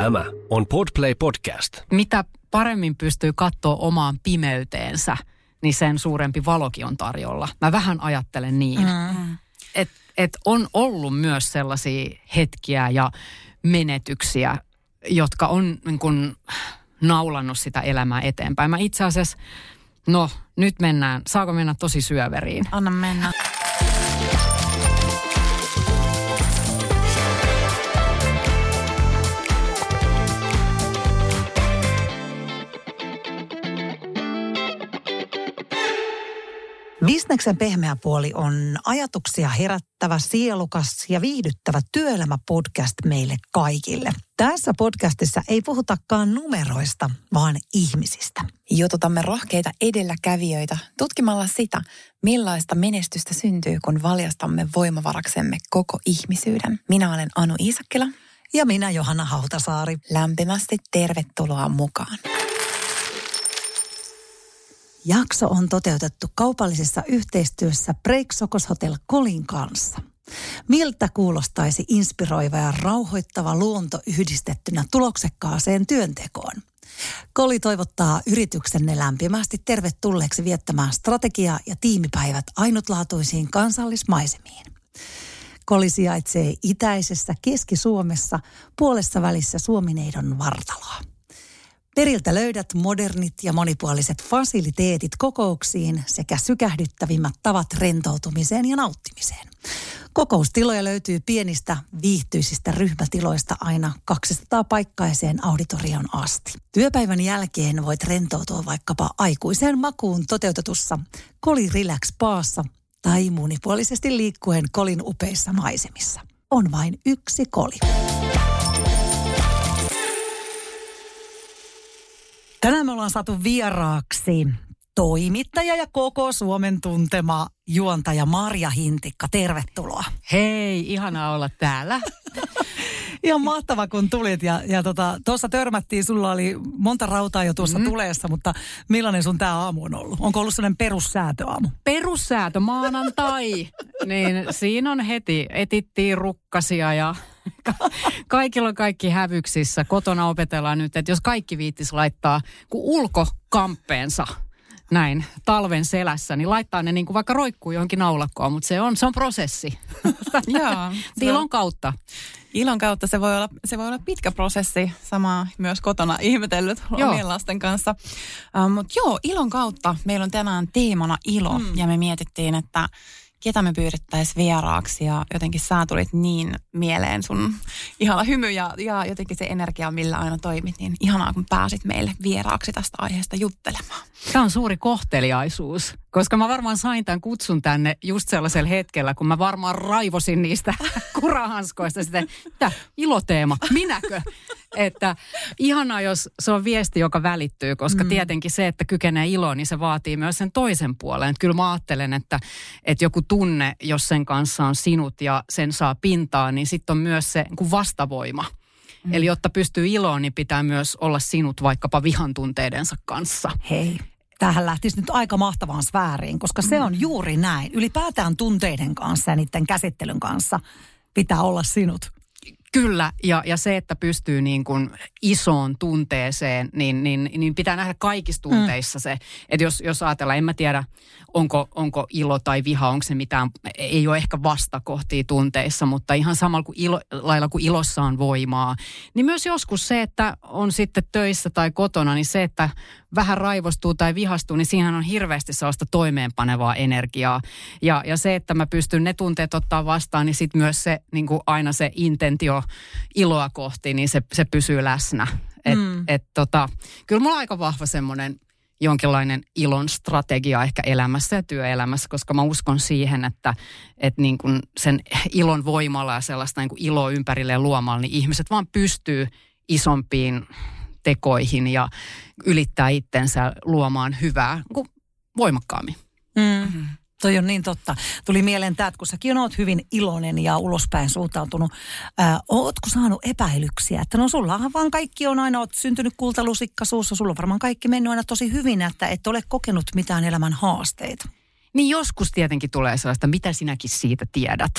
Tämä on Podplay Podcast. Mitä paremmin pystyy katsoa omaan pimeyteensä, niin sen suurempi valokin on tarjolla. Mä vähän ajattelen niin, mm. että et on ollut myös sellaisia hetkiä ja menetyksiä, jotka on niin kun, naulannut sitä elämää eteenpäin. Mä itse asiassa, no nyt mennään, saako mennä tosi syöveriin? Anna mennä. Bisneksen pehmeä puoli on ajatuksia herättävä, sielukas ja viihdyttävä työelämäpodcast meille kaikille. Tässä podcastissa ei puhutakaan numeroista, vaan ihmisistä. Jututamme rohkeita edelläkävijöitä tutkimalla sitä, millaista menestystä syntyy, kun valjastamme voimavaraksemme koko ihmisyyden. Minä olen Anu Iisakkila. Ja minä Johanna Hautasaari. Lämpimästi tervetuloa mukaan. Jakso on toteutettu kaupallisessa yhteistyössä Break Sokos Hotel Kolin kanssa. Miltä kuulostaisi inspiroiva ja rauhoittava luonto yhdistettynä tuloksekkaaseen työntekoon? Koli toivottaa yrityksenne lämpimästi tervetulleeksi viettämään strategia- ja tiimipäivät ainutlaatuisiin kansallismaisemiin. Koli sijaitsee itäisessä Keski-Suomessa puolessa välissä Suomineidon vartaloa. Periltä löydät modernit ja monipuoliset fasiliteetit kokouksiin sekä sykähdyttävimmät tavat rentoutumiseen ja nauttimiseen. Kokoustiloja löytyy pienistä viihtyisistä ryhmätiloista aina 200 paikkaiseen auditorion asti. Työpäivän jälkeen voit rentoutua vaikkapa aikuiseen makuun toteutetussa Koli Relax Paassa tai monipuolisesti liikkuen Kolin upeissa maisemissa. On vain yksi koli. Tänään me ollaan saatu vieraaksi toimittaja ja koko Suomen tuntema juontaja Marja Hintikka. Tervetuloa. Hei, ihanaa olla täällä. Ihan mahtava, kun tulit. Ja, ja tuossa tota, törmättiin, sulla oli monta rautaa jo tuossa mm. tuleessa, mutta millainen sun tämä aamu on ollut? Onko ollut sellainen perussäätöaamu? Perussäätö, maanantai. niin siinä on heti, etittiin rukkasia ja kaikilla on kaikki hävyksissä. Kotona opetellaan nyt, että jos kaikki viittis laittaa kun ulkokamppeensa näin talven selässä, niin laittaa ne niin kuin vaikka roikkuu johonkin naulakkoon, mutta se on, se on prosessi. Joo. Ilon kautta. Ilon kautta se voi olla, se voi olla pitkä prosessi, sama myös kotona ihmetellyt omien lasten kanssa. Uh, mutta joo, ilon kautta meillä on tänään teemana ilo mm. ja me mietittiin, että ketä me pyydettäisiin vieraaksi ja jotenkin sä tulit niin mieleen sun ihana hymy ja, ja jotenkin se energia, millä aina toimit, niin ihanaa kun pääsit meille vieraaksi tästä aiheesta juttelemaan. Tämä on suuri kohteliaisuus, koska mä varmaan sain tämän kutsun tänne just sellaisella hetkellä, kun mä varmaan raivosin niistä kurahanskoista sitten, että iloteema, minäkö? että ihanaa, jos se on viesti, joka välittyy, koska mm. tietenkin se, että kykenee iloon, niin se vaatii myös sen toisen puolen. Kyllä mä ajattelen, että, että joku tunne, jos sen kanssa on sinut ja sen saa pintaa, niin sitten on myös se niin vastavoima. Mm. Eli jotta pystyy iloon, niin pitää myös olla sinut vaikkapa vihan tunteidensa kanssa. Hei, tähän lähtisi nyt aika mahtavaan sfääriin, koska se mm. on juuri näin. Ylipäätään tunteiden kanssa ja niiden käsittelyn kanssa pitää olla sinut. Kyllä, ja, ja se, että pystyy niin kuin isoon tunteeseen, niin, niin, niin pitää nähdä kaikissa tunteissa mm. se. Että jos, jos ajatellaan, en mä tiedä, onko, onko ilo tai viha, onko se mitään, ei ole ehkä vastakohtia tunteissa, mutta ihan samalla kuin ilo, lailla kuin ilossa on voimaa, niin myös joskus se, että on sitten töissä tai kotona, niin se, että vähän raivostuu tai vihastuu, niin siihen on hirveästi sellaista toimeenpanevaa energiaa. Ja, ja se, että mä pystyn ne tunteet ottaa vastaan, niin sitten myös se niin kuin aina se intentio iloa kohti, niin se, se pysyy läsnä. Et, mm. et tota, kyllä mulla on aika vahva semmoinen jonkinlainen ilon strategia ehkä elämässä ja työelämässä, koska mä uskon siihen, että, että niin kuin sen ilon voimalla ja sellaista niin kuin iloa ympärilleen luomalla, niin ihmiset vaan pystyy isompiin tekoihin ja ylittää itsensä luomaan hyvää niin voimakkaammin. Mm. Toi on niin totta. Tuli mieleen tämä, että kun säkin oot hyvin iloinen ja ulospäin suuntautunut, ää, ootko saanut epäilyksiä? Että no sullahan vaan kaikki on aina, oot syntynyt kultalusikka suussa, sulla on varmaan kaikki mennyt aina tosi hyvin, että et ole kokenut mitään elämän haasteita. Niin joskus tietenkin tulee sellaista, mitä sinäkin siitä tiedät.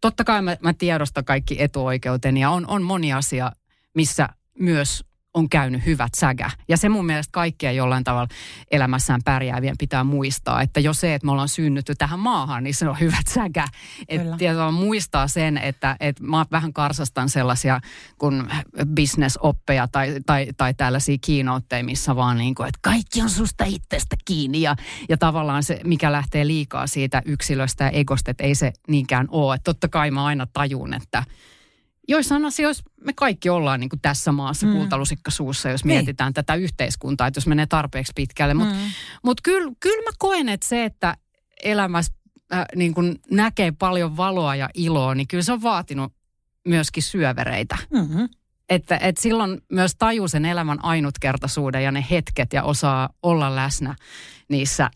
Totta kai mä, mä tiedostan kaikki etuoikeuteni ja on, on moni asia, missä myös on käynyt hyvät sägä. Ja se mun mielestä kaikkia jollain tavalla elämässään pärjäävien pitää muistaa, että jo se, että me ollaan synnytty tähän maahan, niin se on hyvät sägä. Että muistaa sen, että, että mä vähän karsastan sellaisia kuin bisnesoppeja tai, tai, tai tällaisia kiinoutteja, missä vaan niin kuin, että kaikki on susta itsestä kiinni. Ja, ja tavallaan se, mikä lähtee liikaa siitä yksilöstä ja egosta, että ei se niinkään ole. Että totta kai mä aina tajun, että joissain asioissa me kaikki ollaan niin kuin tässä maassa mm. kultalusikkasuussa, jos niin. mietitään tätä yhteiskuntaa, että jos menee tarpeeksi pitkälle. Mutta mm. mut kyllä kyl mä koen, että se, että elämässä äh, niin kuin näkee paljon valoa ja iloa, niin kyllä se on vaatinut myöskin syövereitä. Mm-hmm. Että, että silloin myös tajuu sen elämän ainutkertaisuuden ja ne hetket ja osaa olla läsnä niissä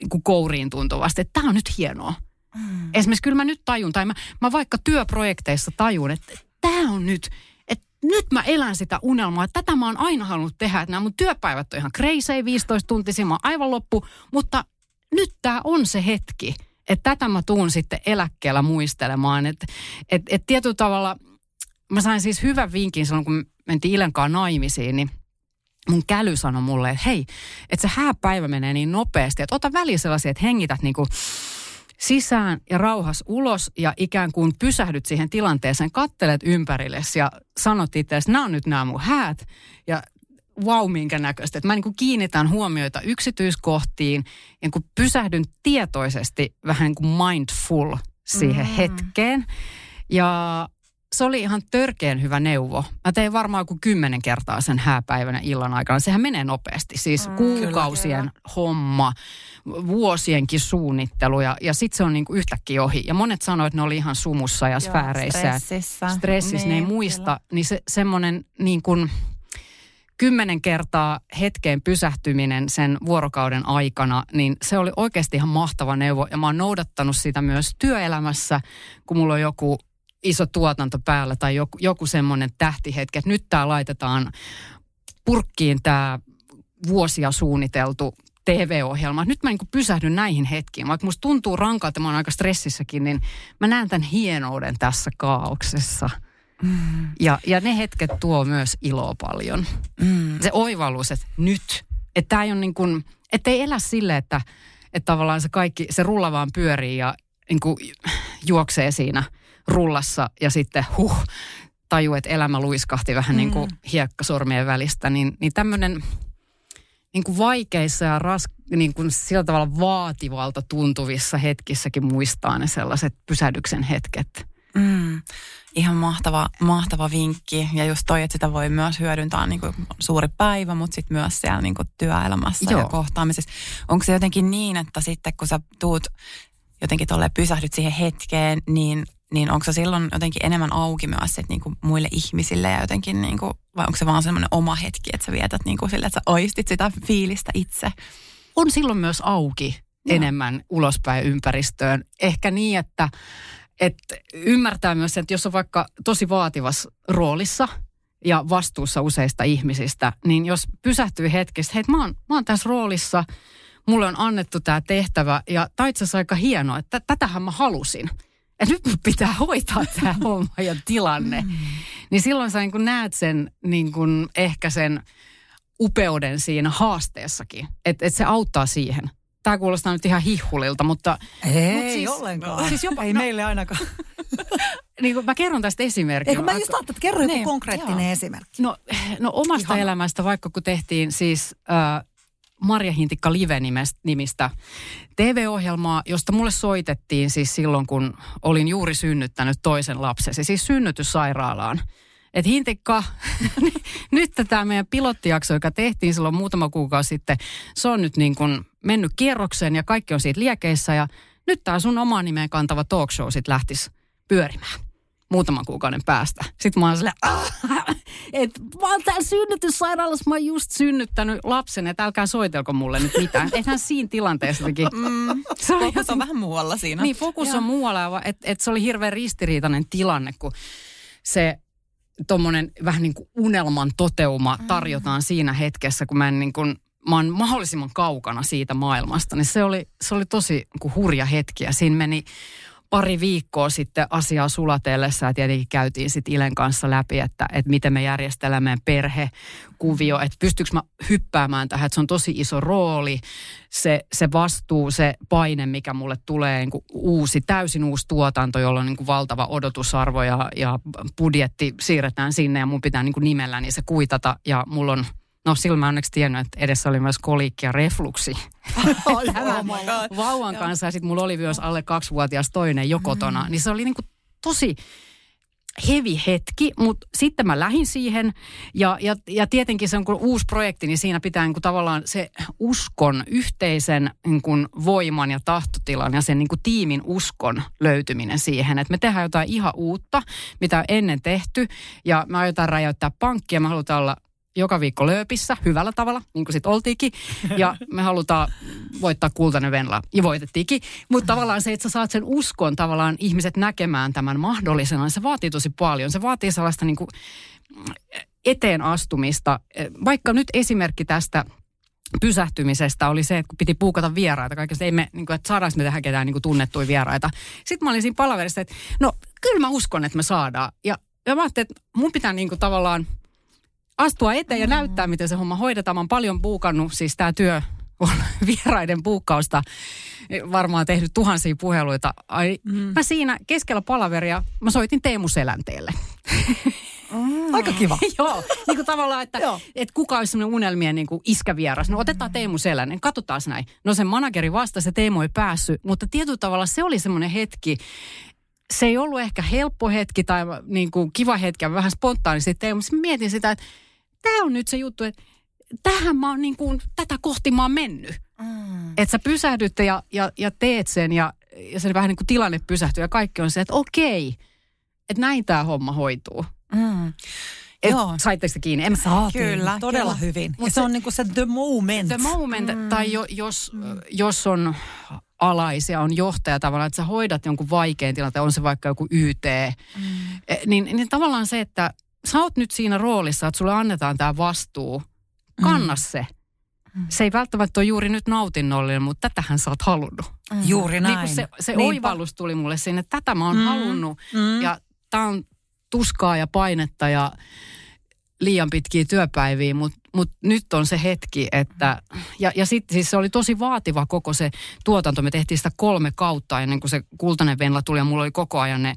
niin kouriin tuntuvasti. Että tämä on nyt hienoa. Mm. Esimerkiksi kyllä mä nyt tajun, tai mä, mä vaikka työprojekteissa tajun, että tämä on nyt, että nyt mä elän sitä unelmaa. Että tätä mä oon aina halunnut tehdä. Että nämä mun työpäivät on ihan crazy, 15 tuntia, mä oon aivan loppu. Mutta nyt tämä on se hetki. Että tätä mä tuun sitten eläkkeellä muistelemaan. Että et, et tietyllä tavalla, mä sain siis hyvän vinkin silloin, kun mentiin Ilenkaan naimisiin, niin mun käly sanoi mulle, että hei, että se hääpäivä menee niin nopeasti, että ota väliin sellaisia, että hengität niin kuin sisään ja rauhas ulos ja ikään kuin pysähdyt siihen tilanteeseen, kattelet ympärillesi ja sanot itse, että nämä on nyt nämä mun häät ja wow minkä näköistä. Että mä niin kuin kiinnitän huomioita yksityiskohtiin ja kun pysähdyn tietoisesti vähän niin kuin mindful siihen mm. hetkeen. Ja se oli ihan törkeen hyvä neuvo. Mä tein varmaan kuin kymmenen kertaa sen hääpäivänä illan aikana. Sehän menee nopeasti. Siis mm, kuukausien kyllä, kyllä. homma, vuosienkin suunnittelu ja, ja sitten se on niinku yhtäkkiä ohi. Ja monet sanoivat, että ne oli ihan sumussa ja sfääreissä. Joo, stressissä. Stressissä, niin, ne ei niin, muista. Kyllä. Niin se semmoinen niin kuin kymmenen kertaa hetkeen pysähtyminen sen vuorokauden aikana, niin se oli oikeasti ihan mahtava neuvo. Ja mä oon noudattanut sitä myös työelämässä, kun mulla on joku iso tuotanto päällä tai joku, joku semmoinen tähtihetki, että nyt tämä laitetaan purkkiin tämä vuosia suunniteltu TV-ohjelma. Nyt mä niin pysähdyn näihin hetkiin. Vaikka musta tuntuu rankalta, mä oon aika stressissäkin, niin mä näen tämän hienouden tässä kaauksessa. Mm. Ja, ja ne hetket tuo myös iloa paljon. Mm. Se oivallus, että nyt. Että tämä ei ole niin kuin, että ei elä sille, että, että tavallaan se kaikki, se rulla vaan pyörii ja niin kuin juoksee siinä – rullassa ja sitten huh, taju, että elämä luiskahti vähän mm. niin kuin mm. hiekkasormien välistä, niin, niin tämmöinen niin kuin vaikeissa ja ras, niin kuin sillä tavalla vaativalta tuntuvissa hetkissäkin muistaa ne sellaiset pysähdyksen hetket. Mm. Ihan mahtava, mahtava vinkki. Ja just toi, että sitä voi myös hyödyntää niin kuin suuri päivä, mutta sitten myös siellä niin kuin työelämässä Joo. ja kohtaamisessa. Onko se jotenkin niin, että sitten kun sä tuut jotenkin tolle pysähdyt siihen hetkeen, niin niin onko se silloin jotenkin enemmän auki myös sit niinku muille ihmisille ja jotenkin, niinku, vai onko se vaan semmoinen oma hetki, että sä vietät niinku sille, että sä oistit sitä fiilistä itse? On silloin myös auki Joo. enemmän ulospäin ympäristöön. Ehkä niin, että, että ymmärtää myös, että jos on vaikka tosi vaativassa roolissa ja vastuussa useista ihmisistä, niin jos pysähtyy hetkessä, hei mä oon, mä oon tässä roolissa, mulle on annettu tämä tehtävä ja tämä itse asiassa aika hienoa, että tätähän mä halusin – että nyt pitää hoitaa tämä homma ja tilanne. Mm. Niin silloin sä niin kun näet sen niin kun ehkä sen upeuden siinä haasteessakin. Että et se auttaa siihen. Tämä kuulostaa nyt ihan hihulilta, mutta... Ei mut siis, ollenkaan. Siis jopa, ei no, meille ainakaan. niin kuin mä kerron tästä esimerkkiä. Eikö mä just ajattelin, että kerro joku niin, konkreettinen joo. esimerkki. No, no omasta Ihana. elämästä, vaikka kun tehtiin siis äh, Marja Hintikka Live-nimistä TV-ohjelmaa, josta mulle soitettiin siis silloin, kun olin juuri synnyttänyt toisen lapsesi, siis synnytyssairaalaan. Et Hintikka, nyt tämä meidän pilottijakso, joka tehtiin silloin muutama kuukausi sitten, se on nyt niin kuin mennyt kierrokseen ja kaikki on siitä liekeissä ja nyt tämä sun oma nimeen kantava talk show sitten lähtisi pyörimään muutaman kuukauden päästä. Sitten mä oon silleen, että mä oon täällä synnytyssairaalassa, mä oon just synnyttänyt lapsen, että älkää soitelko mulle nyt mitään. Eihän siinä tilanteessa Mm, se oli fokus on vähän muualla siinä. Niin, fokus Joo. on muualla, että et se oli hirveän ristiriitainen tilanne, kun se tuommoinen vähän niin kuin unelman toteuma mm. tarjotaan mm. siinä hetkessä, kun mä en niin kuin, mä oon mahdollisimman kaukana siitä maailmasta, niin se oli, se oli tosi niin kuin hurja hetki ja siinä meni pari viikkoa sitten asiaa sulatellessa ja tietenkin käytiin sitten Ilen kanssa läpi, että, että miten me järjestelemme meidän perhekuvio, että pystyykö mä hyppäämään tähän, että se on tosi iso rooli, se, se vastuu, se paine, mikä mulle tulee niin kuin uusi, täysin uusi tuotanto, jolla on niin kuin valtava odotusarvo ja, ja budjetti siirretään sinne ja mun pitää niin kuin nimellä niin se kuitata ja mulla on No silloin mä onneksi tiennyt, että edessä oli myös kolikki ja refluksi. Tämän oh vauvan kanssa ja sitten mulla oli myös alle kaksivuotias toinen jo kotona. Mm. Niin se oli niinku tosi hevi hetki, mutta sitten mä lähdin siihen ja, ja, ja tietenkin se on kun uusi projekti, niin siinä pitää niin kuin tavallaan se uskon, yhteisen niin kuin voiman ja tahtotilan ja sen niin kuin tiimin uskon löytyminen siihen, että me tehdään jotain ihan uutta, mitä on ennen tehty ja me aiotaan räjäyttää pankkia, me halutaan olla joka viikko lööpissä hyvällä tavalla, niin kuin sitten oltiinkin. Ja me halutaan voittaa kultainen Venla, ja voitettiinkin. Mutta tavallaan se, että sä saat sen uskon tavallaan ihmiset näkemään tämän mahdollisena, se vaatii tosi paljon. Se vaatii sellaista niin kuin eteen astumista. Vaikka nyt esimerkki tästä pysähtymisestä oli se, että kun piti puukata vieraita, kaikesta ei me, niin kuin, että saadaanko me tehdä ketään niin tunnettuja vieraita. Sitten mä olin siinä palaverissa, että no kyllä mä uskon, että me saadaan. Ja, ja mä ajattelin, että mun pitää niin kuin tavallaan astua eteen ja mm. näyttää, miten se homma hoidetaan. Mä oon paljon puukannut, siis tämä työ on vieraiden puukkausta varmaan tehnyt tuhansia puheluita. Ai, mm. Mä siinä keskellä palaveria, mä soitin Teemu Selänteelle. Mm. Aika kiva. Joo, niin kuin tavallaan, että, että kuka olisi sellainen unelmien niin kuin iskävieras. No otetaan Teemu Selänne, katsotaan näin. No sen manageri vastasi, että Teemu ei päässyt, mutta tietyllä tavalla se oli semmoinen hetki, se ei ollut ehkä helppo hetki tai niin kuin kiva hetki ja vähän spontaanisti Teemu. Mietin sitä, että tämä on nyt se juttu, että tähän mä oon niin kuin, tätä kohti mä oon mennyt. Mm. Että sä pysähdyt ja, ja, ja teet sen ja, ja sen vähän niin kuin tilanne pysähtyy ja kaikki on se, että okei, että näin tämä homma hoituu. Mm. Et, Joo. Saitteko se kiinni? En, Saatiin, kyllä. Todella kyllä. hyvin. Mutta se on niin kuin se the moment. The moment, mm. tai jo, jos, mm. jos on alaisia, on johtaja tavallaan, että sä hoidat jonkun vaikean tilanteen, on se vaikka joku YT, mm. E, niin, niin tavallaan se, että sä oot nyt siinä roolissa, että sulle annetaan tämä vastuu, kanna mm. se. Mm. Se ei välttämättä ole juuri nyt nautinnollinen, mutta tätähän sä oot halunnut. Mm. Juuri näin. Niin se se oivallus tuli mulle sinne, että tätä mä oon mm. halunnut. Mm. Ja tää on tuskaa ja painetta ja liian pitkiä työpäiviä, mutta mut nyt on se hetki, että... Ja, ja sitten siis se oli tosi vaativa koko se tuotanto. Me tehtiin sitä kolme kautta ennen kuin se kultainen venla tuli ja mulla oli koko ajan ne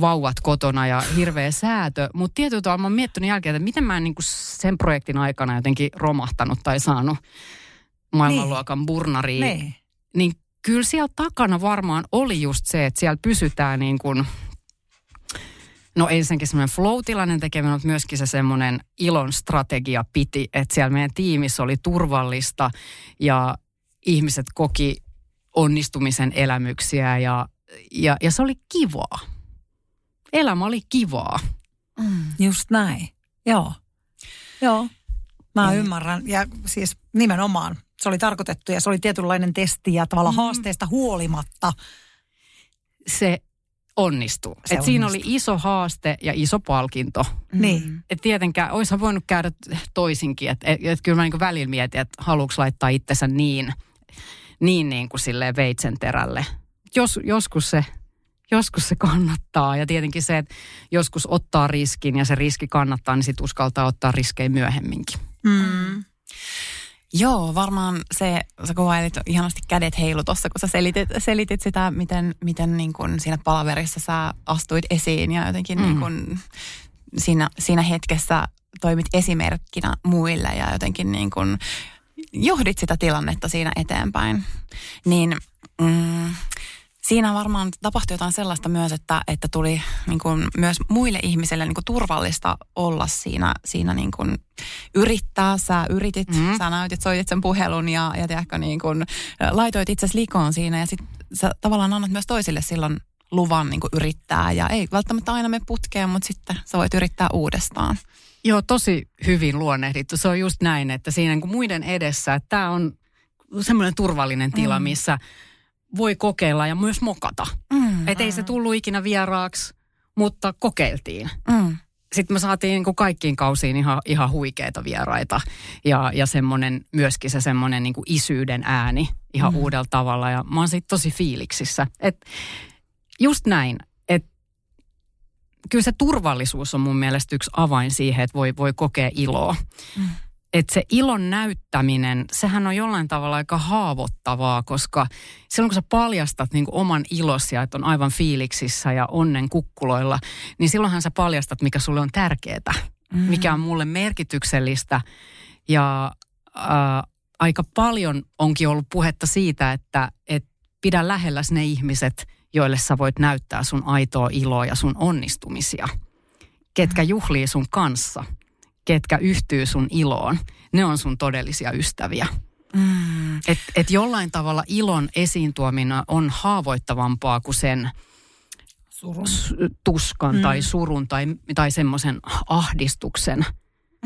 vauvat kotona ja hirveä säätö. Mutta tietyllä tavalla mä oon miettinyt jälkeen, että miten mä en niin sen projektin aikana jotenkin romahtanut tai saanut maailmanluokan niin. burnariin. Niin. niin kyllä siellä takana varmaan oli just se, että siellä pysytään niin kuin No ensinnäkin semmoinen flow-tilanne tekeminen, mutta myöskin se semmoinen ilon strategia piti, että siellä meidän tiimissä oli turvallista ja ihmiset koki onnistumisen elämyksiä ja, ja, ja se oli kivaa. Elämä oli kivaa. Mm, just näin. Joo. Joo. Mä mm. ymmärrän. Ja siis nimenomaan se oli tarkoitettu ja se oli tietynlainen testi ja tavallaan mm. haasteesta huolimatta. Se onnistuu. Se Et siinä oli iso haaste ja iso palkinto. Niin. Et tietenkään, olisi voinut käydä toisinkin. Että et, et kyllä mä niin välillä mietin, että haluuks laittaa itsensä niin, niin, niin kuin silleen veitsen terälle. Jos, joskus se joskus se kannattaa. Ja tietenkin se, että joskus ottaa riskin ja se riski kannattaa, niin sitten uskaltaa ottaa riskejä myöhemminkin. Mm. Joo, varmaan se, sä kuvailit ihanasti kädet heilu tuossa, kun sä selitit, selitit sitä, miten, miten niin kun siinä palaverissa sä astuit esiin ja jotenkin mm. niin kun siinä, siinä hetkessä toimit esimerkkinä muille ja jotenkin niin kun johdit sitä tilannetta siinä eteenpäin. Niin mm, siinä varmaan tapahtui jotain sellaista myös, että, että tuli niin kuin, myös muille ihmisille niin kuin, turvallista olla siinä, siinä niin kuin, yrittää. Sä yritit, mm. sä näytit, soitit sen puhelun ja, ja tiedätkö, niin kuin, laitoit itsesi likoon siinä ja sitten sä tavallaan annat myös toisille silloin luvan niin kuin, yrittää ja ei välttämättä aina me putkeen, mutta sitten sä voit yrittää uudestaan. Joo, tosi hyvin luonnehdittu. Se on just näin, että siinä niin kuin muiden edessä, että tämä on semmoinen turvallinen tila, mm. missä voi kokeilla ja myös mokata. Mm, Että ei se tullut ikinä vieraaksi, mutta kokeiltiin. Mm. Sitten me saatiin niin kuin kaikkiin kausiin ihan, ihan huikeita vieraita ja, ja semmoinen, myöskin se semmoinen niin isyyden ääni ihan mm. uudella tavalla. Ja mä oon siitä tosi fiiliksissä. Et just näin, että kyllä se turvallisuus on mun mielestä yksi avain siihen, että voi, voi kokea iloa. Mm. Että se ilon näyttäminen, sehän on jollain tavalla aika haavoittavaa, koska silloin kun sä paljastat niin oman ilosia, että on aivan fiiliksissä ja onnen kukkuloilla, niin silloinhan sä paljastat, mikä sulle on tärkeää, mm. mikä on mulle merkityksellistä. Ja äh, aika paljon onkin ollut puhetta siitä, että et pidä lähellä ne ihmiset, joille sä voit näyttää sun aitoa iloa ja sun onnistumisia. Ketkä juhlii sun kanssa, ketkä yhtyy sun iloon, ne on sun todellisia ystäviä. Mm. Et, et jollain tavalla ilon esiin tuominen on haavoittavampaa kuin sen surun. tuskan mm. tai surun tai, tai semmoisen ahdistuksen –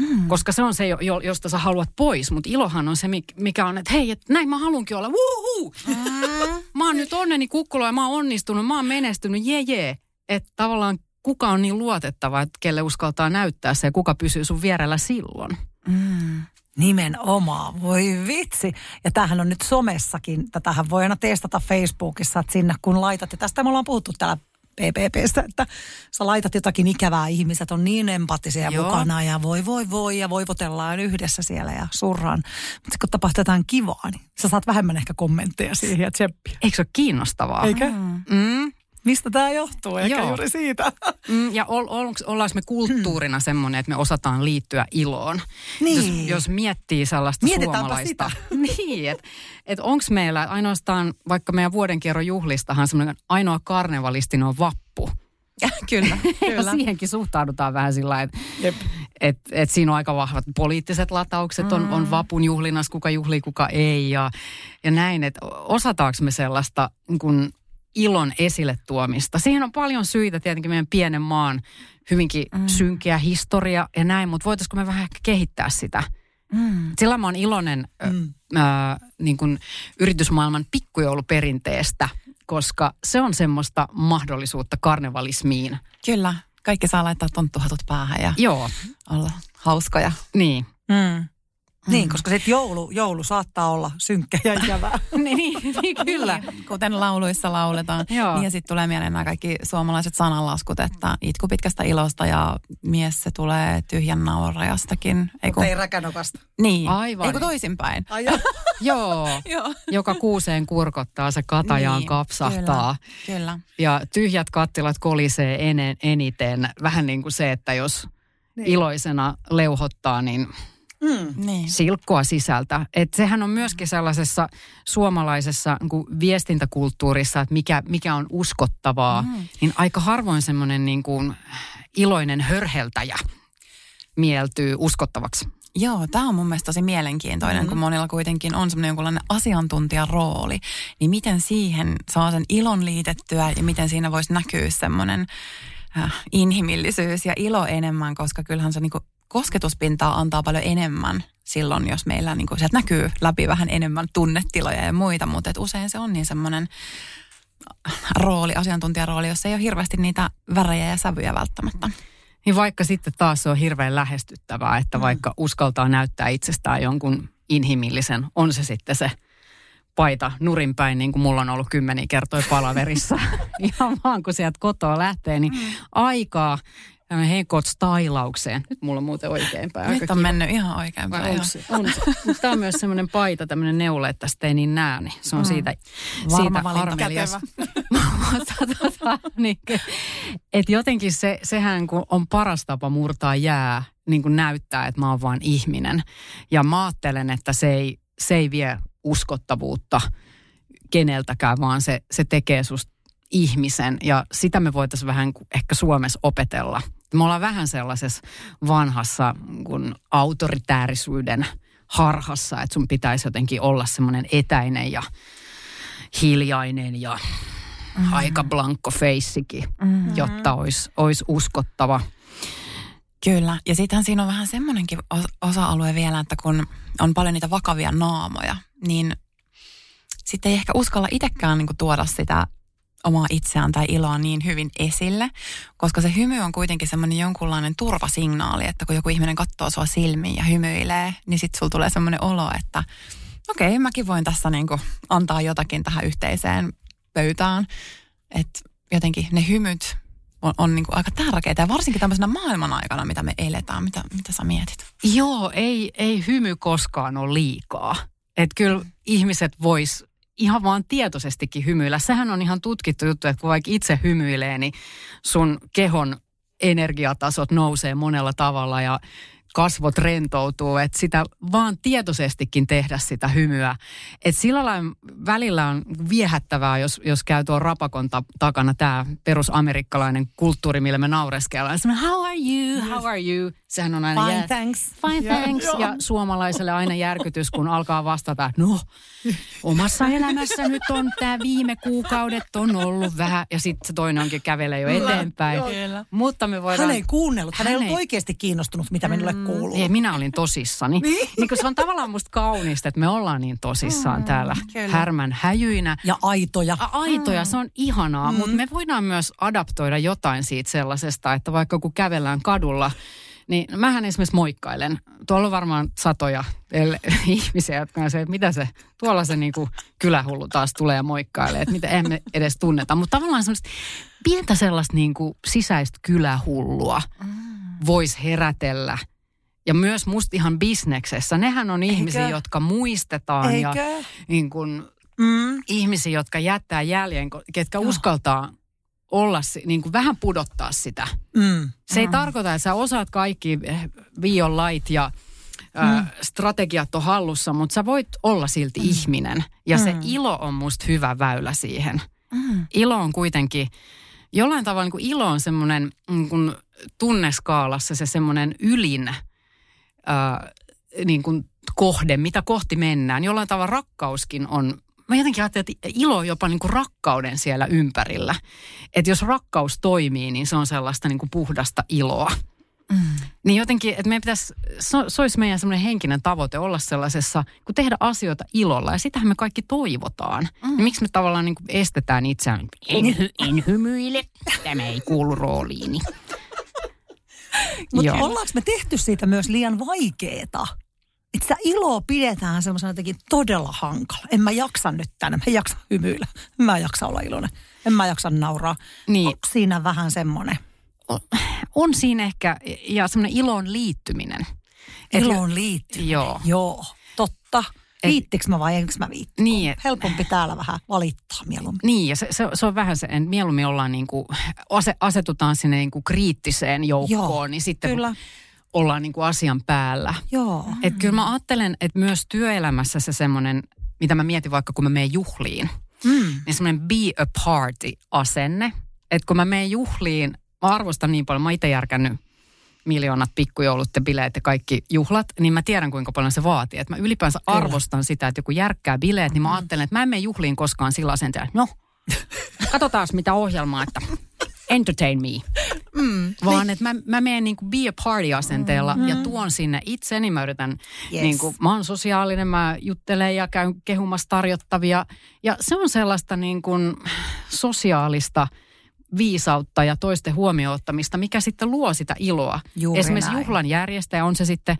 Mm. Koska se on se, josta sä haluat pois, mutta ilohan on se, mikä on, että hei, et näin mä haluankin olla, wuhuu! Mm. mä oon nyt onneni kukkulo ja mä oon onnistunut, mä oon menestynyt, jee jee. Että tavallaan kuka on niin luotettava, että kelle uskaltaa näyttää se ja kuka pysyy sun vierellä silloin. Mm. Nimenomaan, voi vitsi. Ja tämähän on nyt somessakin, tätähän voi aina testata Facebookissa, että sinne kun laitat, ja tästä me ollaan puhuttu täällä PPPstä, että sä laitat jotakin ikävää, ihmiset on niin empaattisia Joo. mukana ja voi voi voi ja voivotellaan yhdessä siellä ja surraan. Mutta kun tapahtuu jotain kivaa, niin sä saat vähemmän ehkä kommentteja siihen ja tseppiä. Eikö se ole kiinnostavaa? Eikö? Mm. Mm. Mistä tämä johtuu, eikä Joo. juuri siitä. Mm, ja ol, ol, ollaanko me kulttuurina semmoinen, että me osataan liittyä iloon? Niin. Jos, jos miettii sellaista suomalaista. sitä. niin, että et, onko meillä ainoastaan, vaikka meidän vuodenkierron juhlistahan semmoinen ainoa karnevalistinen on vappu. kyllä, kyllä. ja siihenkin suhtaudutaan vähän sillä että et, et siinä on aika vahvat poliittiset lataukset, on, mm. on vapun juhlinnassa, kuka juhlii, kuka ei ja, ja näin, että osataanko me sellaista niin kun ilon esille tuomista. Siihen on paljon syitä tietenkin meidän pienen maan hyvinkin mm. synkeä historia ja näin, mutta voitaisiko me vähän ehkä kehittää sitä? Mm. Sillä mä oon iloinen mm. äh, niin kuin yritysmaailman pikkujouluperinteestä, koska se on semmoista mahdollisuutta karnevalismiin. Kyllä, kaikki saa laittaa tonttuhatut päähän ja Joo. olla hauskoja. Niin. Mm. Niin, mm. koska sitten joulu, joulu saattaa olla synkkä ja ikävää. niin, niin, niin, kyllä. Niin, kuten lauluissa lauletaan. Joo. Niin ja sitten tulee mieleen nämä kaikki suomalaiset sananlaskut, että itku pitkästä ilosta ja mies se tulee tyhjän naurajastakin. Eiku... ei räkänokasta. Niin. Aivan. Eiku toisinpäin. Ai Joo. Joo. Joka kuuseen kurkottaa, se katajaan niin, kapsahtaa. Kyllä, kyllä. Ja tyhjät kattilat kolisee enen, eniten. Vähän niin kuin se, että jos niin. iloisena leuhottaa, niin mm. niin. silkkoa sisältä. Et sehän on myöskin sellaisessa suomalaisessa niin viestintäkulttuurissa, että mikä, mikä on uskottavaa, mm. niin aika harvoin semmoinen niin kuin iloinen hörheltäjä mieltyy uskottavaksi. Joo, tämä on mun mielestä tosi mielenkiintoinen, mm-hmm. kun monilla kuitenkin on semmoinen jonkunlainen asiantuntijan rooli. Niin miten siihen saa sen ilon liitettyä ja miten siinä voisi näkyä semmoinen äh, inhimillisyys ja ilo enemmän, koska kyllähän se niinku kosketuspintaa antaa paljon enemmän silloin, jos meillä niin kuin, sieltä näkyy läpi vähän enemmän tunnetiloja ja muita, mutta et usein se on niin semmoinen rooli, asiantuntijarooli, jossa ei ole hirveästi niitä värejä ja sävyjä välttämättä. Niin vaikka sitten taas se on hirveän lähestyttävää, että mm. vaikka uskaltaa näyttää itsestään jonkun inhimillisen, on se sitten se paita nurinpäin, niin kuin mulla on ollut kymmeniä kertoja palaverissa. Ihan vaan kun sieltä kotoa lähtee, niin mm. aikaa tämmöinen heikot stailaukseen. Nyt mulla on muuten oikeinpäin. Nyt on kiva. mennyt ihan oikeinpäin. On se, on se. Tämä on myös semmoinen paita, tämmöinen neule, että tästä ei niin näe. Niin se on mm. siitä, Varma siitä armelias. niin, et jotenkin se, sehän kun on paras tapa murtaa jää, niin kuin näyttää, että mä oon vaan ihminen. Ja mä ajattelen, että se ei, se ei vie uskottavuutta keneltäkään, vaan se, se tekee susta ihmisen ja sitä me voitaisiin vähän ehkä Suomessa opetella. Me ollaan vähän sellaisessa vanhassa kun autoritäärisyyden harhassa, että sun pitäisi jotenkin olla semmoinen etäinen ja hiljainen ja mm-hmm. aika blankko feissikin, mm-hmm. jotta olisi, olisi uskottava. Kyllä, ja sittenhän siinä on vähän semmoinenkin osa-alue vielä, että kun on paljon niitä vakavia naamoja, niin sitten ei ehkä uskalla itsekään niin tuoda sitä omaa itseään tai iloa niin hyvin esille, koska se hymy on kuitenkin semmoinen jonkunlainen turvasignaali, että kun joku ihminen katsoo sua silmiin ja hymyilee, niin sitten sulla tulee semmoinen olo, että okei, okay, mäkin voin tässä niinku antaa jotakin tähän yhteiseen pöytään. Että jotenkin ne hymyt on, on niin aika tärkeitä. Ja varsinkin tämmöisenä maailman aikana, mitä me eletään. Mitä, mitä sä mietit? Joo, ei, ei hymy koskaan ole liikaa. Että kyllä ihmiset vois ihan vaan tietoisestikin hymyillä. Sehän on ihan tutkittu juttu, että kun vaikka itse hymyilee, niin sun kehon energiatasot nousee monella tavalla ja kasvot rentoutuu, että sitä vaan tietoisestikin tehdä sitä hymyä. Että sillä lailla välillä on viehättävää, jos, jos käy tuon rapakon ta- takana tämä perusamerikkalainen kulttuuri, millä me naureskellaan. how are you, how are you? Sehän on aina... Fine, yes. thanks. Fine, thanks. Ja, ja suomalaiselle aina järkytys, kun alkaa vastata, no, omassa elämässä nyt on tämä viime kuukaudet on ollut vähän. Ja sitten se toinen onkin kävelee jo eteenpäin. Mutta me voidaan... Hän ei kuunnellut. Hän, hän ei ollut oikeasti kiinnostunut, mitä minulle mm, kuuluu. Ei, minä olin tosissani. niin? niin se on tavallaan musta kaunista, että me ollaan niin tosissaan mm, täällä kyllä. härmän häjyinä. Ja aitoja. A- aitoja, mm. se on ihanaa. Mm. Mutta me voidaan myös adaptoida jotain siitä sellaisesta, että vaikka kun kävellään kadulla – niin mähän esimerkiksi moikkailen. Tuolla on varmaan satoja ihmisiä, jotka on se, että mitä se, tuolla se niinku kylähullu taas tulee ja moikkailee, että mitä emme edes tunneta. Mutta tavallaan semmoista pientä sellaista niinku sisäistä kylähullua mm. voisi herätellä. Ja myös musta ihan bisneksessä. Nehän on Eikö? ihmisiä, jotka muistetaan Eikö? ja niin kun, mm. ihmisiä, jotka jättää jäljen, ketkä Joo. uskaltaa olla, niin kuin vähän pudottaa sitä. Mm. Se ei mm. tarkoita, että sä osaat kaikki vion lait ja mm. strategiat on hallussa, mutta sä voit olla silti mm. ihminen. Ja mm. se ilo on musta hyvä väylä siihen. Mm. Ilo on kuitenkin, jollain tavalla niin kuin ilo on semmoinen niin kuin tunneskaalassa se semmoinen ylin äh, niin kuin kohde, mitä kohti mennään. Jollain tavalla rakkauskin on mä jotenkin ajattelen, että ilo on jopa niin kuin rakkauden siellä ympärillä. Että jos rakkaus toimii, niin se on sellaista niin kuin puhdasta iloa. Mm. Niin jotenkin, että meidän pitäisi, se olisi meidän semmoinen henkinen tavoite olla sellaisessa, kun tehdä asioita ilolla ja sitähän me kaikki toivotaan. Mm. Niin miksi me tavallaan niin kuin estetään itseään, en, en hymyile, tämä ei kuulu rooliini. Mutta ollaanko me tehty siitä myös liian vaikeeta? että sitä iloa pidetään semmoisena jotenkin todella hankala. En mä jaksa nyt tänne, mä en jaksa hymyillä, en mä jaksa olla iloinen, en mä jaksa nauraa. Niin. Onko siinä vähän semmoinen? On, on siinä ehkä, ja semmoinen iloon liittyminen. Iloon liittyminen, joo. joo totta. Viittikö mä vai enkö mä viitti? Niin, Helpompi täällä vähän valittaa mieluummin. Niin, ja se, se, se on vähän se, että mieluummin ollaan niin kuin, asetutaan sinne niin kuin kriittiseen joukkoon, Joo, niin sitten kyllä ollaan niin kuin asian päällä. Joo. Että kyllä mä ajattelen, että myös työelämässä se semmoinen, mitä mä mietin vaikka kun mä menen juhliin, mm. niin semmoinen be a party-asenne. Että kun mä menen juhliin, mä arvostan niin paljon, mä itse järkännyt miljoonat pikkujoulut ja bileet ja kaikki juhlat, niin mä tiedän kuinka paljon se vaatii. Että mä ylipäänsä Kyllä. arvostan sitä, että joku järkkää bileet, niin mä mm. ajattelen, että mä en mene juhliin koskaan sillä asenteella, no, katsotaan mitä ohjelmaa, että entertain me. Mm, Vaan että mä, mä menen niin kuin be a party-asenteella mm, ja tuon sinne itseni. Mä yritän, yes. niin kuin, mä oon sosiaalinen, mä juttelen ja käyn kehumassa tarjottavia. Ja se on sellaista niin kuin sosiaalista – viisautta ja toisten huomioottamista, mikä sitten luo sitä iloa. Juuri Esimerkiksi näin. juhlan järjestäjä, on se sitten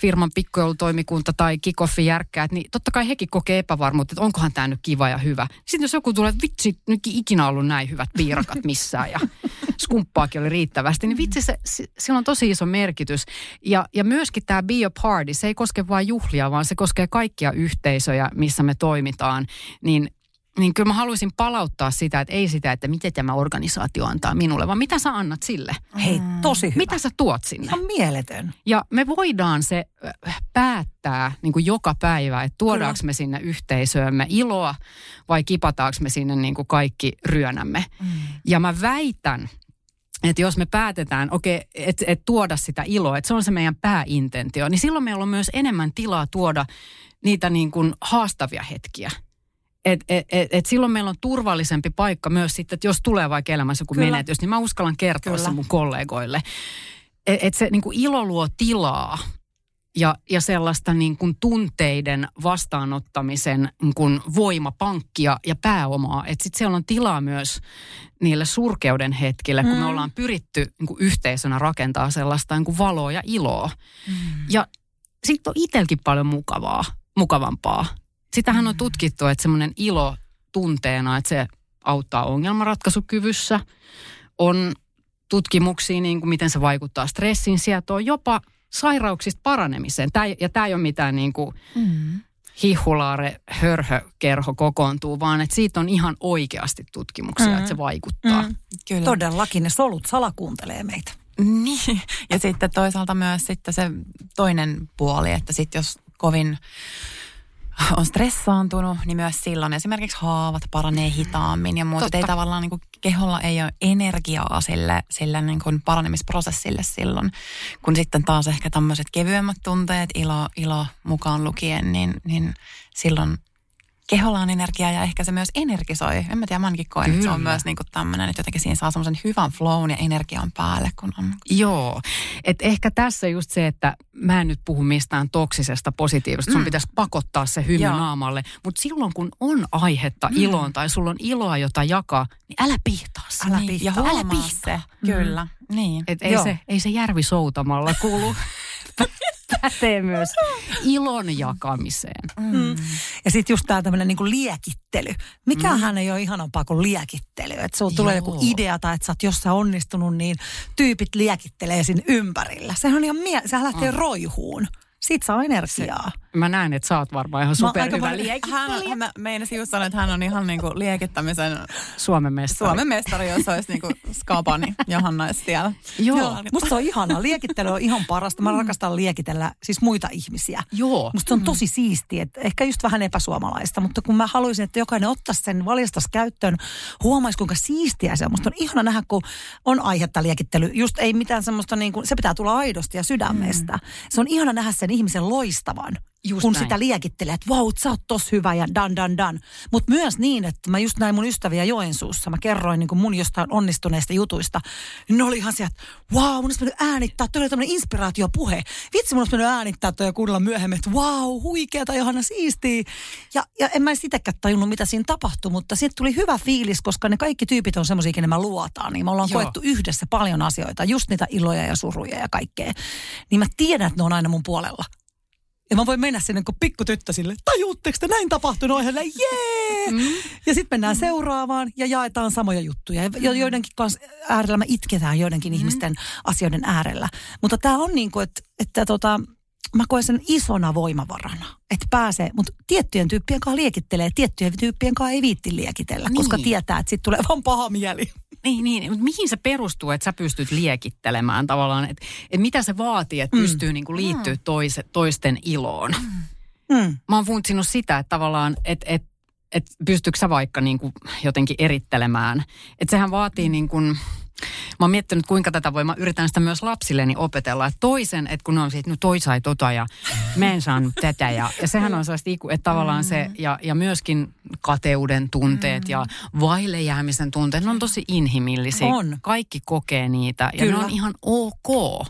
firman pikkujoulutoimikunta tai kikoffi järkkäät, niin totta kai hekin kokee epävarmuutta, että onkohan tämä nyt kiva ja hyvä. Sitten jos joku tulee, että vitsi, nyt ikinä ollut näin hyvät piirakat missään ja skumppaakin oli riittävästi, niin vitsi, se, sillä on tosi iso merkitys. Ja, ja myöskin tämä Be a Party, se ei koske vain juhlia, vaan se koskee kaikkia yhteisöjä, missä me toimitaan. Niin niin kyllä mä haluaisin palauttaa sitä, että ei sitä, että miten tämä organisaatio antaa minulle, vaan mitä sä annat sille. Hei, tosi hyvä. Mitä sä tuot sinne? Ihan mieletön. Ja me voidaan se päättää niin kuin joka päivä, että tuodaanko me sinne yhteisöömme iloa vai kipataanko me sinne niin kuin kaikki ryönämme. Mm. Ja mä väitän, että jos me päätetään, okei, okay, että et tuoda sitä iloa, että se on se meidän pääintentio, niin silloin meillä on myös enemmän tilaa tuoda niitä niin kuin haastavia hetkiä – et, et, et, et silloin meillä on turvallisempi paikka myös sitten, että jos tulee vaikka elämässä joku Kyllä. menetys, niin mä uskallan kertoa Kyllä. sen mun kollegoille. Että et se niin kuin ilo luo tilaa ja, ja sellaista niin kuin tunteiden vastaanottamisen niin kuin voimapankkia ja pääomaa. Että sitten siellä on tilaa myös niille surkeuden hetkille, kun mm. me ollaan pyritty niin kuin yhteisönä rakentaa sellaista niin kuin valoa ja iloa. Mm. Ja sitten on itselläkin paljon mukavaa, mukavampaa Sitähän on tutkittu, että semmoinen ilo tunteena, että se auttaa ongelmanratkaisukyvyssä. On tutkimuksia, niin kuin miten se vaikuttaa stressin sietoon, jopa sairauksista paranemiseen. Tää, ja tämä ei ole mitään niin kuin mm. hihulaare, hörhökerho kokoontuu, vaan että siitä on ihan oikeasti tutkimuksia, mm. että se vaikuttaa. Mm. Kyllä. Todellakin ne solut salakuuntelee meitä. Niin, ja sitten toisaalta myös sitten se toinen puoli, että sitten jos kovin on stressaantunut, niin myös silloin esimerkiksi haavat paranee hitaammin ja muuta. Ei tavallaan niin kuin, keholla ei ole energiaa sille, sille niin kuin paranemisprosessille silloin. Kun sitten taas ehkä tämmöiset kevyemmät tunteet, ilo, ilo mukaan lukien, niin, niin silloin keholla on energiaa ja ehkä se myös energisoi. En mä tiedä, mä ainakin koen, Kyllä. että se on myös niin kuin tämmöinen, että jotenkin siinä saa semmoisen hyvän flown ja energian päälle. Kun on... Joo, että ehkä tässä just se, että mä en nyt puhu mistään toksisesta positiivista, sun mm. pitäisi pakottaa se hymy Joo. naamalle. Mutta silloin kun on aihetta mm. iloon tai sulla on iloa, jota jakaa, niin älä pihtaa se. Älä niin, pihtaa. Ja älä pihtaa. Se. Kyllä, mm. niin. Et ei, se, ei se järvi soutamalla kuulu. pätee myös ilon jakamiseen. Mm. Ja sitten just tämä tämmöinen niinku liekittely. Mikähän mm. ei ole ihanampaa kuin liekittely. Että sulla tulee joku idea tai että sä oot jossain onnistunut, niin tyypit liekittelee sinne ympärillä. Sehän on ihan mie- sehän lähtee mm. roihuun. Siitä saa energiaa. Se, mä näen, että sä oot varmaan ihan superhyvä liekittelijä. Hän, mä meinasin just sanoa, että hän on ihan niinku liekittämisen Suomen mestari. Suomen mestari, jos olisi niinku Skabani Johanna olisi siellä. Joo. Joo. Musta se on ihanaa. Liekittely on ihan parasta. Mä mm. rakastan liekitellä siis muita ihmisiä. Joo. Musta se on tosi siistiä. Ehkä just vähän epäsuomalaista, mutta kun mä haluaisin, että jokainen ottaisi sen valjastas käyttöön, huomaisi kuinka siistiä se on. Musta on ihana nähdä, kun on aihetta liekittely. Just ei mitään semmoista, niin kuin, se pitää tulla aidosti ja sydämestä. Mm. Se on ihana nähdä sen ihmisen loistavan, just kun näin. sitä liekittelee, että vau, sä oot tos hyvä ja dan dan dan. Mutta myös niin, että mä just näin mun ystäviä Joensuussa, mä kerroin niin mun jostain onnistuneista jutuista. Niin ne oli ihan sieltä, että vau, mun olisi mennyt äänittää, toi oli tämmöinen inspiraatiopuhe. Vitsi, mun olisi mennyt äänittää toi ja kuunnella myöhemmin, että vau, huikeeta, Johanna, siistiä. Ja, ja en mä sitäkään tajunnut, mitä siinä tapahtui, mutta siitä tuli hyvä fiilis, koska ne kaikki tyypit on semmoisia, kenen mä luotaan. Niin me ollaan Joo. koettu yhdessä paljon asioita, just niitä iloja ja suruja ja kaikkea. Niin mä tiedän, että ne on aina mun puolella. Ja mä voin mennä sinne kun pikkutyttö sille, tajuutteko te näin tapahtunut? Ja jee! Mm. Ja sitten mennään mm. seuraavaan ja jaetaan samoja juttuja. Ja joidenkin kanssa äärellä me itketään joidenkin mm. ihmisten asioiden äärellä. Mutta tämä on niin kuin, että, että tota, mä koen sen isona voimavarana, että pääsee, mutta tiettyjen tyyppien kanssa liekittelee, tiettyjen tyyppien kanssa ei viitti liekitellä, niin. koska tietää, että sitten tulee vaan paha mieli. Niin, niin. Mutta mihin se perustuu, että sä pystyt liekittelemään tavallaan, että, että mitä se vaatii, että mm. pystyy niinku liittyä mm. toise, toisten iloon? Mm. mm. Mä oon funtsinut sitä, että tavallaan, että, että, että pystyykö sä vaikka niinku jotenkin erittelemään. Että sehän vaatii niin kuin, Mä oon miettinyt, kuinka tätä voi, mä yritän sitä myös lapsilleni opetella. Että toisen, että kun on siitä, no toi sai tota ja mä en saanut tätä. Ja, ja sehän on sellaista, että tavallaan se, ja, ja myöskin kateuden tunteet mm. ja vaille jäämisen tunteet, ne on tosi inhimillisiä. On. Kaikki kokee niitä ja Kyllä. ne on ihan ok.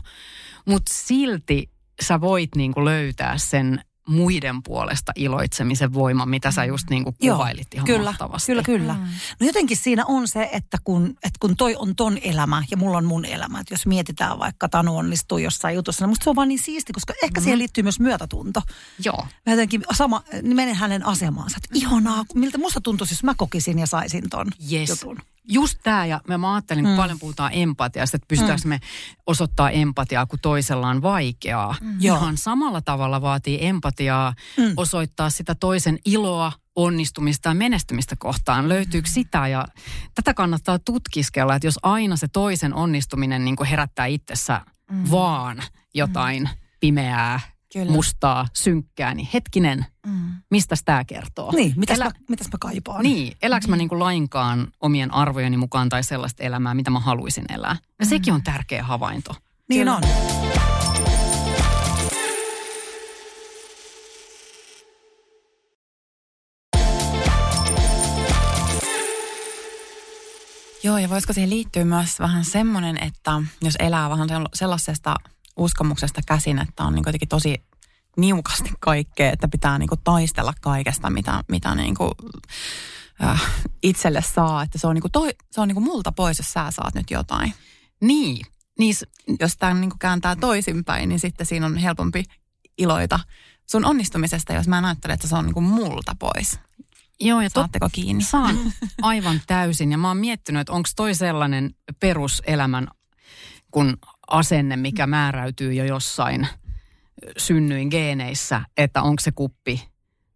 Mutta silti sä voit niinku löytää sen muiden puolesta iloitsemisen voima, mitä sä just niin kuin kuvailit Joo, ihan kyllä, mahtavasti. Kyllä, kyllä. Mm. No jotenkin siinä on se, että kun, että kun toi on ton elämä ja mulla on mun elämä, että jos mietitään vaikka Tanu onnistuu jossain jutussa, niin musta se on vaan niin siisti, koska ehkä mm. siihen liittyy myös myötätunto. Joo. Mä jotenkin sama, niin menen hänen asemaansa, että ihanaa, miltä musta tuntuisi, jos mä kokisin ja saisin ton yes. jutun just tämä, ja mä ajattelin, kun mm. paljon puhutaan empatiasta, että pystytäänkö mm. me osoittaa empatiaa, kun toisella on vaikeaa. Mm. Ihan samalla tavalla vaatii empatiaa mm. osoittaa sitä toisen iloa, onnistumista ja menestymistä kohtaan. Löytyykö mm. sitä? Ja tätä kannattaa tutkiskella, että jos aina se toisen onnistuminen niin herättää itsessä mm. vaan jotain mm. pimeää, Kyllä. mustaa, synkkää, niin hetkinen, mm. mistä tämä kertoo? Niin, mitäs, Elä... mä, mitäs mä kaipaan? Niin, eläks mm. mä niinku lainkaan omien arvojeni mukaan tai sellaista elämää, mitä mä haluaisin elää? Ja mm. sekin on tärkeä havainto. Niin Kyllä. on. Joo, ja voisiko siihen liittyä myös vähän semmoinen, että jos elää vähän sellaisesta uskomuksesta käsin, että on niin jotenkin tosi niukasti kaikkea, että pitää niin kuin taistella kaikesta, mitä, mitä niin kuin, äh, itselle saa. Että se on, niin kuin toi, se on niin kuin multa pois, jos sä saat nyt jotain. Niin. niin jos tämä niin kuin kääntää toisinpäin, niin sitten siinä on helpompi iloita sun onnistumisesta, jos mä ajattelen, että se on niin kuin multa pois. Joo, ja Saatteko kiinni? Saan aivan täysin. Ja mä oon miettinyt, että onko toi sellainen peruselämän kun asenne, mikä määräytyy jo jossain synnyin geeneissä, että onko se kuppi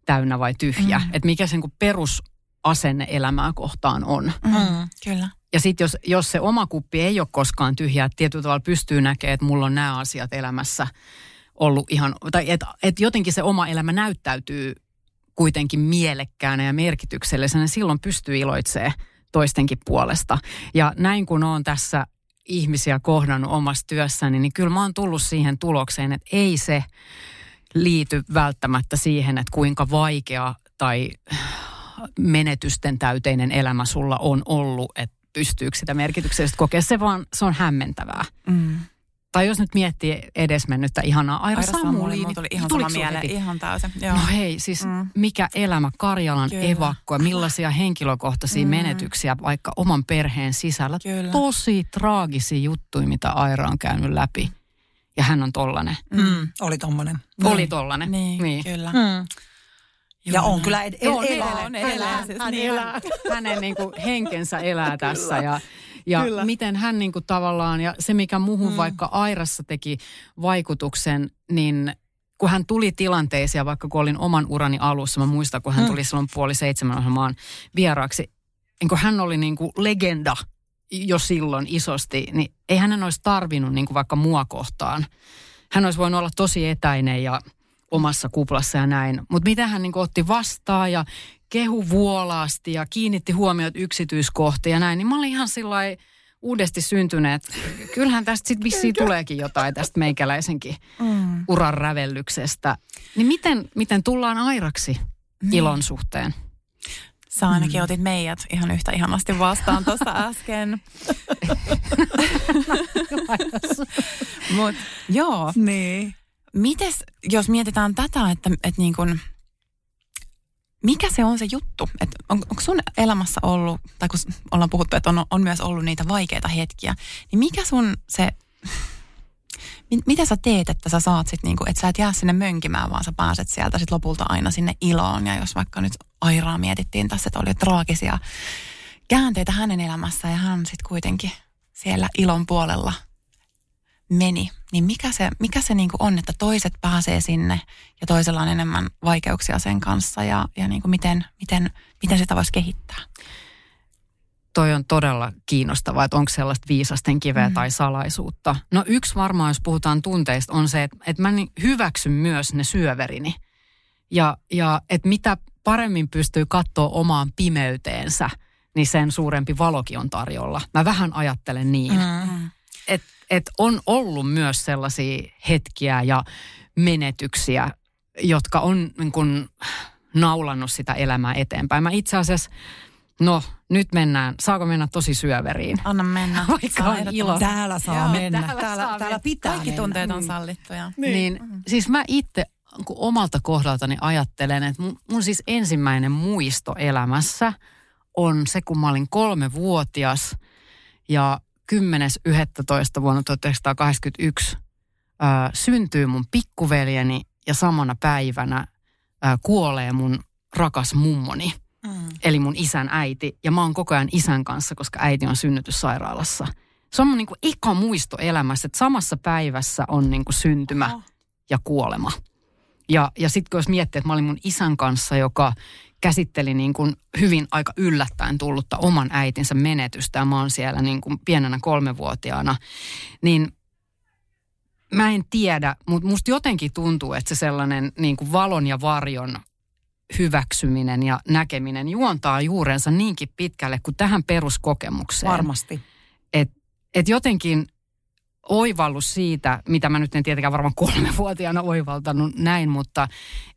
täynnä vai tyhjä. Mm. Että mikä sen perusasenne elämää kohtaan on. Mm, kyllä. Ja sitten jos, jos se oma kuppi ei ole koskaan tyhjä, että tietyllä tavalla pystyy näkemään, että mulla on nämä asiat elämässä ollut ihan, tai että et jotenkin se oma elämä näyttäytyy kuitenkin mielekkäänä ja merkityksellisenä, silloin pystyy iloitsemaan toistenkin puolesta. Ja näin kun on tässä ihmisiä kohdannut omassa työssäni, niin kyllä mä oon tullut siihen tulokseen, että ei se liity välttämättä siihen, että kuinka vaikea tai menetysten täyteinen elämä sulla on ollut, että pystyykö sitä merkityksellisesti kokea. Se vaan, se on hämmentävää. Mm. Tai jos nyt miettii edesmennyttä ihanaa Aira, Aira Samuli. Mulla tuli ihan sama mieleen, ihan täysin. Joo. No hei, siis mm. mikä elämä Karjalan Kyllä. evakko ja millaisia henkilökohtaisia mm. menetyksiä vaikka oman perheen sisällä. Kyllä. Tosi traagisia juttuja, mitä Aira on käynyt läpi. Ja hän on tollanen. Mm. mm. Oli tommonen. Oli niin. tollanen. Niin, niin. kyllä. Mm. Ja on kyllä ed- ed- on, elää. On, elää. Siis hän, niin. elää. Hänen niin kuin henkensä elää tässä ja ja Kyllä. miten hän niin kuin tavallaan, ja se mikä muuhun mm. vaikka Airassa teki vaikutuksen, niin kun hän tuli tilanteisia, vaikka kun olin oman urani alussa, mä muistan, kun hän mm. tuli silloin puoli seitsemän ohjelmaan vieraaksi, niin kun hän oli niin kuin legenda jo silloin isosti, niin ei hänen olisi tarvinnut niin kuin vaikka mua kohtaan. Hän olisi voinut olla tosi etäinen ja omassa kuplassa ja näin. Mutta mitä hän niin otti vastaan ja kehu vuolaasti ja kiinnitti huomiot yksityiskohtia ja näin, niin mä olin ihan sillä uudesti syntyneet. Kyllähän tästä sitten vissiin tuleekin jotain tästä meikäläisenkin mm. uran rävellyksestä. Niin miten, miten tullaan airaksi niin. ilon suhteen? Sä ainakin mm. otit meidät ihan yhtä ihanasti vastaan tuossa äsken. Mut joo. Niin. Mites, jos mietitään tätä, että, että niin kun, mikä se on se juttu? Että on, onko sun elämässä ollut, tai kun ollaan puhuttu, että on, on myös ollut niitä vaikeita hetkiä, niin mikä sun se, mitä sä teet, että sä saat sit niinku, että sä et jää sinne mönkimään, vaan sä pääset sieltä sit lopulta aina sinne iloon. Ja jos vaikka nyt Airaa mietittiin tässä, että oli traagisia käänteitä hänen elämässään ja hän sitten kuitenkin siellä ilon puolella meni, niin mikä se, mikä se niin on, että toiset pääsee sinne ja toisella on enemmän vaikeuksia sen kanssa ja, ja niin miten, miten, miten sitä voisi kehittää? Toi on todella kiinnostavaa, että onko sellaista viisasten kiveä mm. tai salaisuutta. No yksi varmaan, jos puhutaan tunteista, on se, että, että mä niin hyväksyn myös ne syöverini. Ja, ja että mitä paremmin pystyy katsoa omaan pimeyteensä, niin sen suurempi valokin on tarjolla. Mä vähän ajattelen niin. Mm. Että että on ollut myös sellaisia hetkiä ja menetyksiä, jotka on niin kuin naulannut sitä elämää eteenpäin. Mä itse asiassa, no nyt mennään, saako mennä tosi syöveriin? Anna mennä. Vaikka on ilo. Täällä saa Joo, mennä. Täällä, täällä, saa täällä pitää Kaikki mennä. tunteet on sallittuja. Niin, niin mm. siis mä itse kun omalta kohdaltani ajattelen, että mun, mun siis ensimmäinen muisto elämässä on se, kun mä olin kolmevuotias ja 10.11. vuonna 1981 ää, syntyy mun pikkuveljeni ja samana päivänä ää, kuolee mun rakas mummoni. Mm. Eli mun isän äiti. Ja mä oon koko ajan isän kanssa, koska äiti on synnytyssairaalassa. Se on mun niin kuin eka muisto elämässä, että samassa päivässä on niin kuin syntymä Oho. ja kuolema. Ja, ja sitten jos miettii, että mä olin mun isän kanssa, joka käsitteli niin kuin hyvin aika yllättäen tullutta oman äitinsä menetystä ja mä oon siellä niin kuin pienenä kolmevuotiaana, niin mä en tiedä, mutta musta jotenkin tuntuu, että se sellainen niin kuin valon ja varjon hyväksyminen ja näkeminen juontaa juurensa niinkin pitkälle kuin tähän peruskokemukseen. Varmasti. Että et jotenkin oivallus siitä, mitä mä nyt en tietenkään varmaan kolmevuotiaana oivaltanut näin, mutta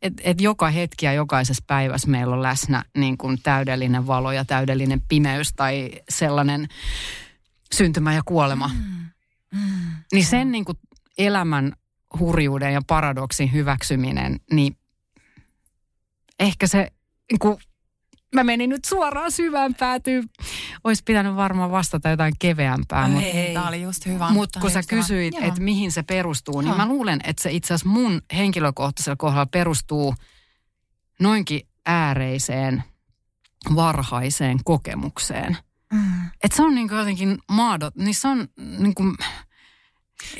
että et joka hetki ja jokaisessa päivässä meillä on läsnä niin kuin täydellinen valo ja täydellinen pimeys tai sellainen syntymä ja kuolema. Mm. Mm. Niin sen niin kuin elämän hurjuuden ja paradoksin hyväksyminen, niin ehkä se niin kuin mä menin nyt suoraan syvään päätyyn. Olisi pitänyt varmaan vastata jotain keveämpää. Ei, ei. Tämä oli just hyvä. Mutta kun sä kysyit, että mihin se perustuu, niin Joo. mä luulen, että se itse asiassa mun henkilökohtaisella kohdalla perustuu noinkin ääreiseen varhaiseen kokemukseen. Mm. Et se on niin jotenkin maadot, niin se on niin kuin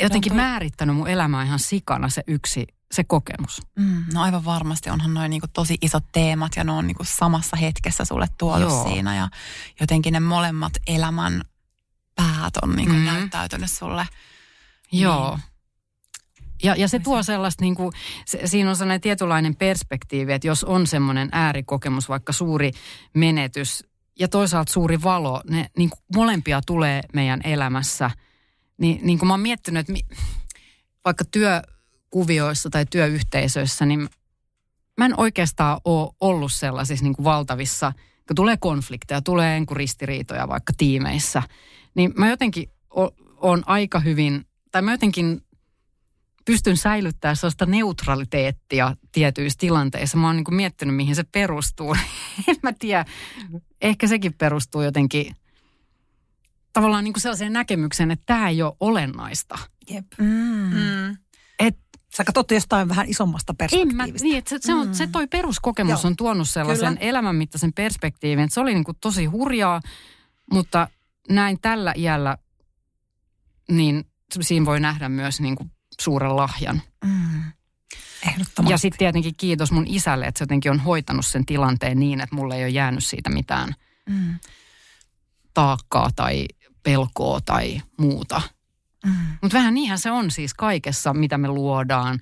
jotenkin No toi- määrittänyt mun elämää ihan sikana se yksi, se kokemus. Mm, no aivan varmasti onhan noin niinku tosi isot teemat ja ne on niinku samassa hetkessä sulle tuotu Joo. siinä ja jotenkin ne molemmat elämän päät on niinku Mhm. näyttäytynyt sulle. Joo. Ja, ja se tuo se- sellaista, niin kuin, se, siinä on sellainen tietynlainen perspektiivi, että jos on semmoinen äärikokemus, vaikka suuri menetys ja toisaalta suuri valo, ne niin kuin molempia tulee meidän elämässä. Niin, niin kuin mä oon miettinyt, että mi, vaikka työkuvioissa tai työyhteisöissä, niin mä en oikeastaan ole ollut sellaisissa niin kuin valtavissa, kun tulee konflikteja, tulee niin kuin ristiriitoja vaikka tiimeissä, niin mä jotenkin on aika hyvin, tai mä jotenkin pystyn säilyttämään sellaista neutraliteettia tietyissä tilanteissa. Mä oon niin kuin miettinyt, mihin se perustuu. en mä tiedä. Ehkä sekin perustuu jotenkin tavallaan niin kuin sellaiseen näkemykseen, että tämä ei ole olennaista. Jep. Mm. Mm. Sä katsot jostain vähän isommasta en mä, perspektiivistä. niin, että se, se, on, se toi peruskokemus Joo. on tuonut sellaisen Kyllä. elämänmittaisen perspektiivin. Että se oli niin kuin tosi hurjaa, mutta näin tällä iällä, niin siinä voi nähdä myös niin kuin suuren lahjan. Mm. Ehdottomasti. Ja sitten tietenkin kiitos mun isälle, että se jotenkin on hoitanut sen tilanteen niin, että mulle ei ole jäänyt siitä mitään Mm. taakkaa tai pelkoa tai muuta. Mm. Mutta vähän niinhän se on siis kaikessa, mitä me luodaan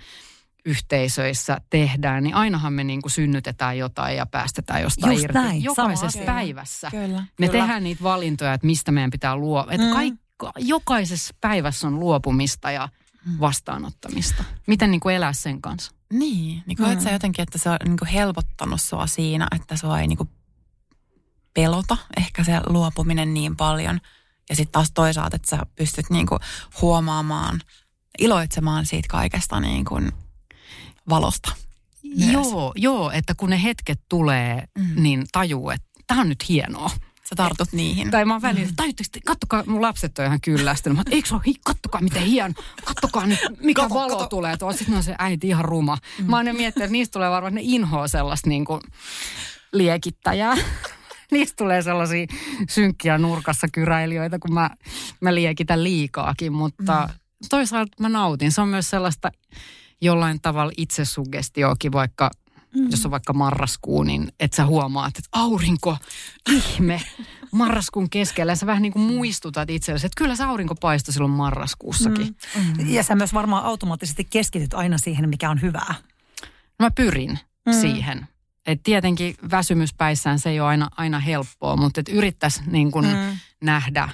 yhteisöissä, tehdään, niin ainahan me niinku synnytetään jotain ja päästetään jostain Just irti. näin, Jokaisessa sama päivässä. Kyllä. Me Kyllä. tehdään niitä valintoja, että mistä meidän pitää luo. Että Mm. kaikka, jokaisessa päivässä on luopumista ja vastaanottamista. Miten niinku elää sen kanssa? Niin, niin koet Mm. sä jotenkin, että se on niin kuin helpottanut sua siinä, että sua ei niin kuin pelota ehkä se luopuminen niin paljon. Ja sitten taas toisaalta, että sä pystyt niin kuin huomaamaan, iloitsemaan siitä kaikesta niin kuin valosta. Myös. Joo, joo, että kun ne hetket tulee, Mm. niin tajuu, että tämä on nyt hienoa. Sä tartut niihin. Tai mä oon välillä, mm. kattokaa, mun lapset on ihan kyllästynyt. Mä oon, eikö se ole, hi- kattokaa miten hieno, kattokaa nyt, mikä Kato, valo kato. tulee tuolla. Sitten on se äiti ihan ruma. Mm. Mä oon aina miettinyt, että niistä tulee varmaan, ne inhoa sellaista niin kuin liekittäjää. Niistä tulee sellaisia synkkiä nurkassa kyräilijöitä, kun mä, mä liekitän liikaakin, mutta mm. toisaalta mä nautin. Se on myös sellaista jollain tavalla itsesugestioakin, vaikka mm. jos on vaikka marraskuu, niin et sä huomaat, että aurinko, ihme, marraskuun keskellä. Ja sä vähän niin kuin muistutat itsellesi, että kyllä se aurinko paistoi silloin marraskuussakin. Mm. Ja sä myös varmaan automaattisesti keskityt aina siihen, mikä on hyvää. Mä pyrin mm. siihen. Et tietenkin väsymyspäissään se ei ole aina, aina helppoa, mutta et yrittäisi niin kuin mm. nähdä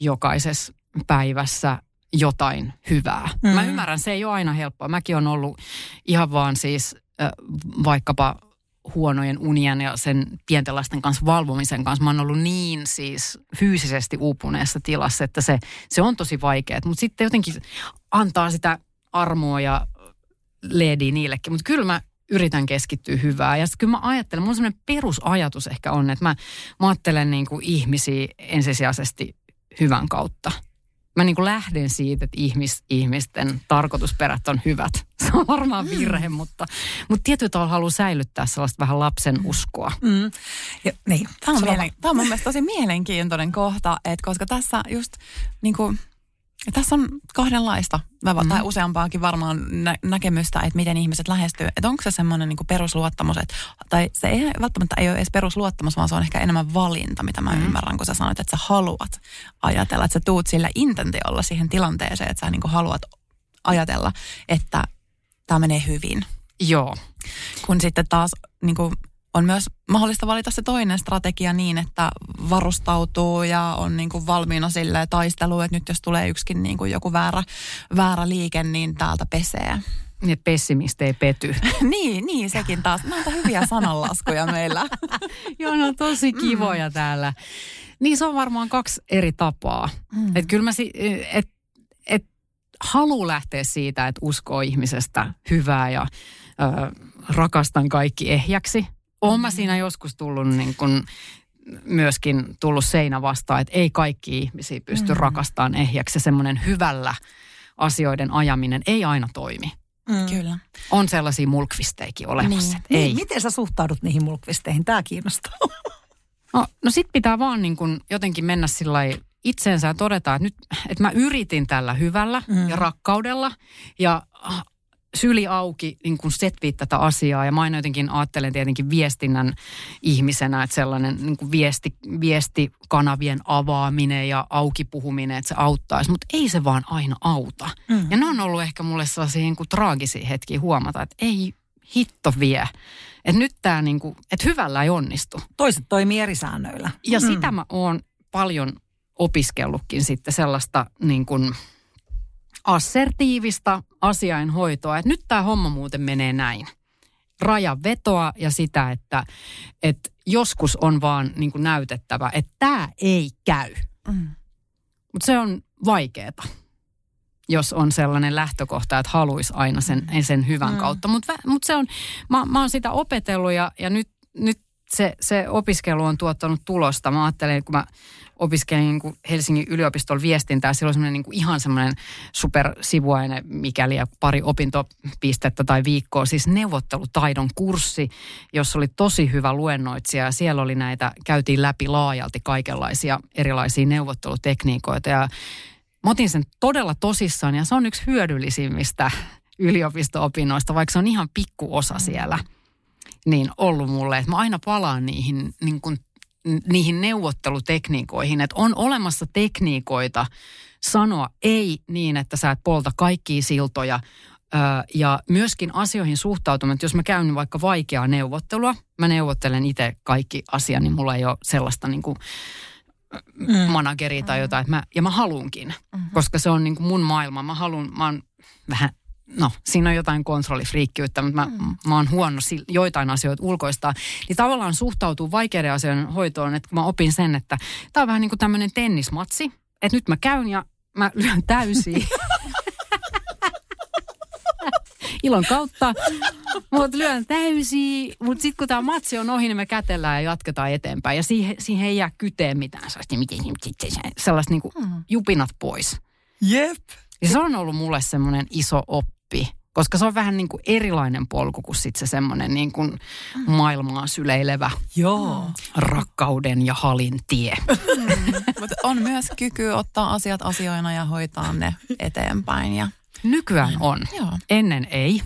jokaisessa päivässä jotain hyvää. Mm. Mä ymmärrän, se ei ole aina helppoa. Mäkin on ollut ihan vaan siis äh, vaikkapa huonojen unien ja sen pienten lasten kanssa valvomisen kanssa. Mä oon ollut niin siis fyysisesti uupuneessa tilassa, että se, se on tosi vaikeaa. Mutta sitten jotenkin antaa sitä armoa ja leediä niillekin. Mutta kyllä mä yritän keskittyä hyvää. Ja sitten kyllä mä ajattelen, mun semmoinen perusajatus ehkä on, että mä, mä ajattelen niin kuin ihmisiä ensisijaisesti hyvän kautta. Mä niin kuin lähden siitä, että ihmis, ihmisten tarkoitusperät on hyvät. Se on varmaan virhe, mm. mutta, mutta tietyllä tavalla haluaa säilyttää sellaista vähän lapsen uskoa. Mm. Ja, niin. Tämä on, mielen, tämä on mun mielestä tosi mielenkiintoinen kohta, että koska tässä just niin kuin, tässä on kahdenlaista, tai useampaakin varmaan nä- näkemystä, että miten ihmiset lähestyy. Että onko se semmoinen niin perusluottamus, että, tai se ei välttämättä ei ole edes perusluottamus, vaan se on ehkä enemmän valinta, mitä mä mm. ymmärrän, kun sä sanoit, että sä haluat ajatella, että sä tuut sillä intentiolla siihen tilanteeseen, että sä niin haluat ajatella, että tämä menee hyvin. Joo. Kun sitten taas niin kuin, on myös mahdollista valita se toinen strategia niin, että varustautuu ja on niin kuin valmiina sille taisteluun, että nyt jos tulee yksikin niin kuin joku väärä, väärä liike, niin täältä pesee. Niin, että pessimisti ei pety. niin, niin, sekin taas. Näitä hyviä sananlaskuja meillä. Joo, ne on tosi kivoja mm. täällä. Niin se on varmaan kaksi eri tapaa. Mm. Että kyllä mä, si- et, et halu lähteä siitä, että uskoo ihmisestä hyvää ja ö, rakastan kaikki ehjäksi. Oon mä siinä joskus tullut niin kun, myöskin tullut seinä vastaan, että ei kaikki ihmisiä pysty mm. rakastamaan ehjäksi. Semmoinen hyvällä asioiden ajaminen ei aina toimi. Mm. Kyllä. On sellaisia mulkvisteikin olemassa. Niin. Ei. Niin, miten sä suhtaudut niihin mulkvisteihin? Tämä kiinnostaa. No, no sit pitää vaan niin kun jotenkin mennä sillä itseensä ja todeta, että nyt että mä yritin tällä hyvällä mm. ja rakkaudella ja syli auki niin kuin setvii tätä asiaa. Ja mä aina jotenkin ajattelen tietenkin viestinnän ihmisenä, että sellainen niin kuin viesti, viestikanavien avaaminen ja auki puhuminen, että se auttaisi. Mutta ei se vaan aina auta. Mm. Ja ne on ollut ehkä mulle sellaisia niin kuin traagisia hetkiä huomata, että ei hitto vie. Että nyt tämä niin kuin, että hyvällä ei onnistu. Toiset toimii eri säännöillä. Ja mm. sitä mä oon paljon opiskellutkin sitten sellaista niin kuin assertiivista asiainhoitoa, että nyt tämä homma muuten menee näin. Rajan vetoa ja sitä, että, että joskus on vaan niin kuin näytettävä, että tämä ei käy. Mm. Mutta se on vaikeeta, jos on sellainen lähtökohta, että haluaisi aina sen, mm. sen hyvän mm. kautta. Mutta mut se on, mä, mä oon sitä opetellut ja, ja nyt, nyt se, se opiskelu on tuottanut tulosta. Mä ajattelen, kun mä opiskelin niin kuin Helsingin yliopistolla viestintää, silloin semmoinen niin kuin ihan semmoinen supersivuaine, mikäli ja pari opintopistettä tai viikkoa, siis neuvottelutaidon kurssi, jossa oli tosi hyvä luennoitsija. Siellä oli näitä, käytiin läpi laajalti kaikenlaisia erilaisia neuvottelutekniikoita. Ja mä otin sen todella tosissaan ja se on yksi hyödyllisimmistä yliopisto-opinnoista, vaikka se on ihan pikkuosa siellä – niin ollut mulle, että mä aina palaan niihin, niin kuin, niihin neuvottelutekniikoihin, että on olemassa tekniikoita sanoa ei niin, että sä et polta kaikkia siltoja, ja myöskin asioihin suhtautuminen, että jos mä käyn vaikka vaikeaa neuvottelua, mä neuvottelen itse kaikki asia, niin mulla ei ole sellaista niin kuin mm. manageria tai jotain, että mä, ja mä haluunkin, mm-hmm. koska se on niin kuin mun maailma. Mä haluan, mä oon vähän no siinä on jotain kontrollifriikkiyttä, mutta mä, mm. mä oon huono joitain asioita ulkoista. Niin tavallaan suhtautuu vaikeiden asioiden hoitoon, että kun mä opin sen, että tämä on vähän niin kuin tämmöinen tennismatsi, että nyt mä käyn ja mä lyön täysiä. Ilon kautta. Mutta lyön täysiä. Mutta sitten kun tämä matsi on ohi, niin me kätellään ja jatketaan eteenpäin. Ja siihen, siihen ei jää kyteen mitään sellaista, sellaista niin kuin mm. jupinat pois. Jep. Ja se on ollut mulle semmoinen iso oppi, koska se on vähän niin kuin erilainen polku kuin sitten se semmoinen niin kuin maailmaa syleilevä Joo. rakkauden ja halin tie. Mm. Mutta on myös kyky ottaa asiat asioina ja hoitaa ne eteenpäin. Ja... Nykyään on. Joo. Ennen ei.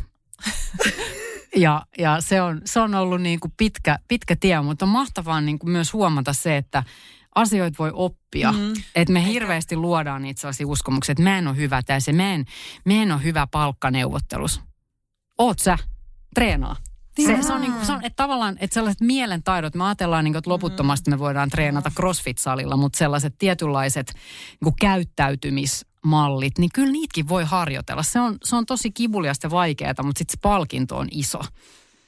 ja, ja se, on, se on ollut niin kuin pitkä, pitkä tie, mutta on mahtavaa niin kuin myös huomata se, että asioita voi oppia. Mm. Että me hirveästi luodaan niitä sellaisia uskomuksia, että mä en ole hyvä tässä, mä en, mä en ole hyvä palkkaneuvottelus. Oot sä? Treenaa. Se, se on, niin kuin, se on että tavallaan, että sellaiset mielen taidot, me ajatellaan, niin kuin, että loputtomasti me voidaan treenata crossfit-salilla, mutta sellaiset tietynlaiset niin kuin käyttäytymismallit, niin kyllä niitäkin voi harjoitella. Se on, se on tosi kivuliasta ja vaikeaa, mutta sitten se palkinto on iso.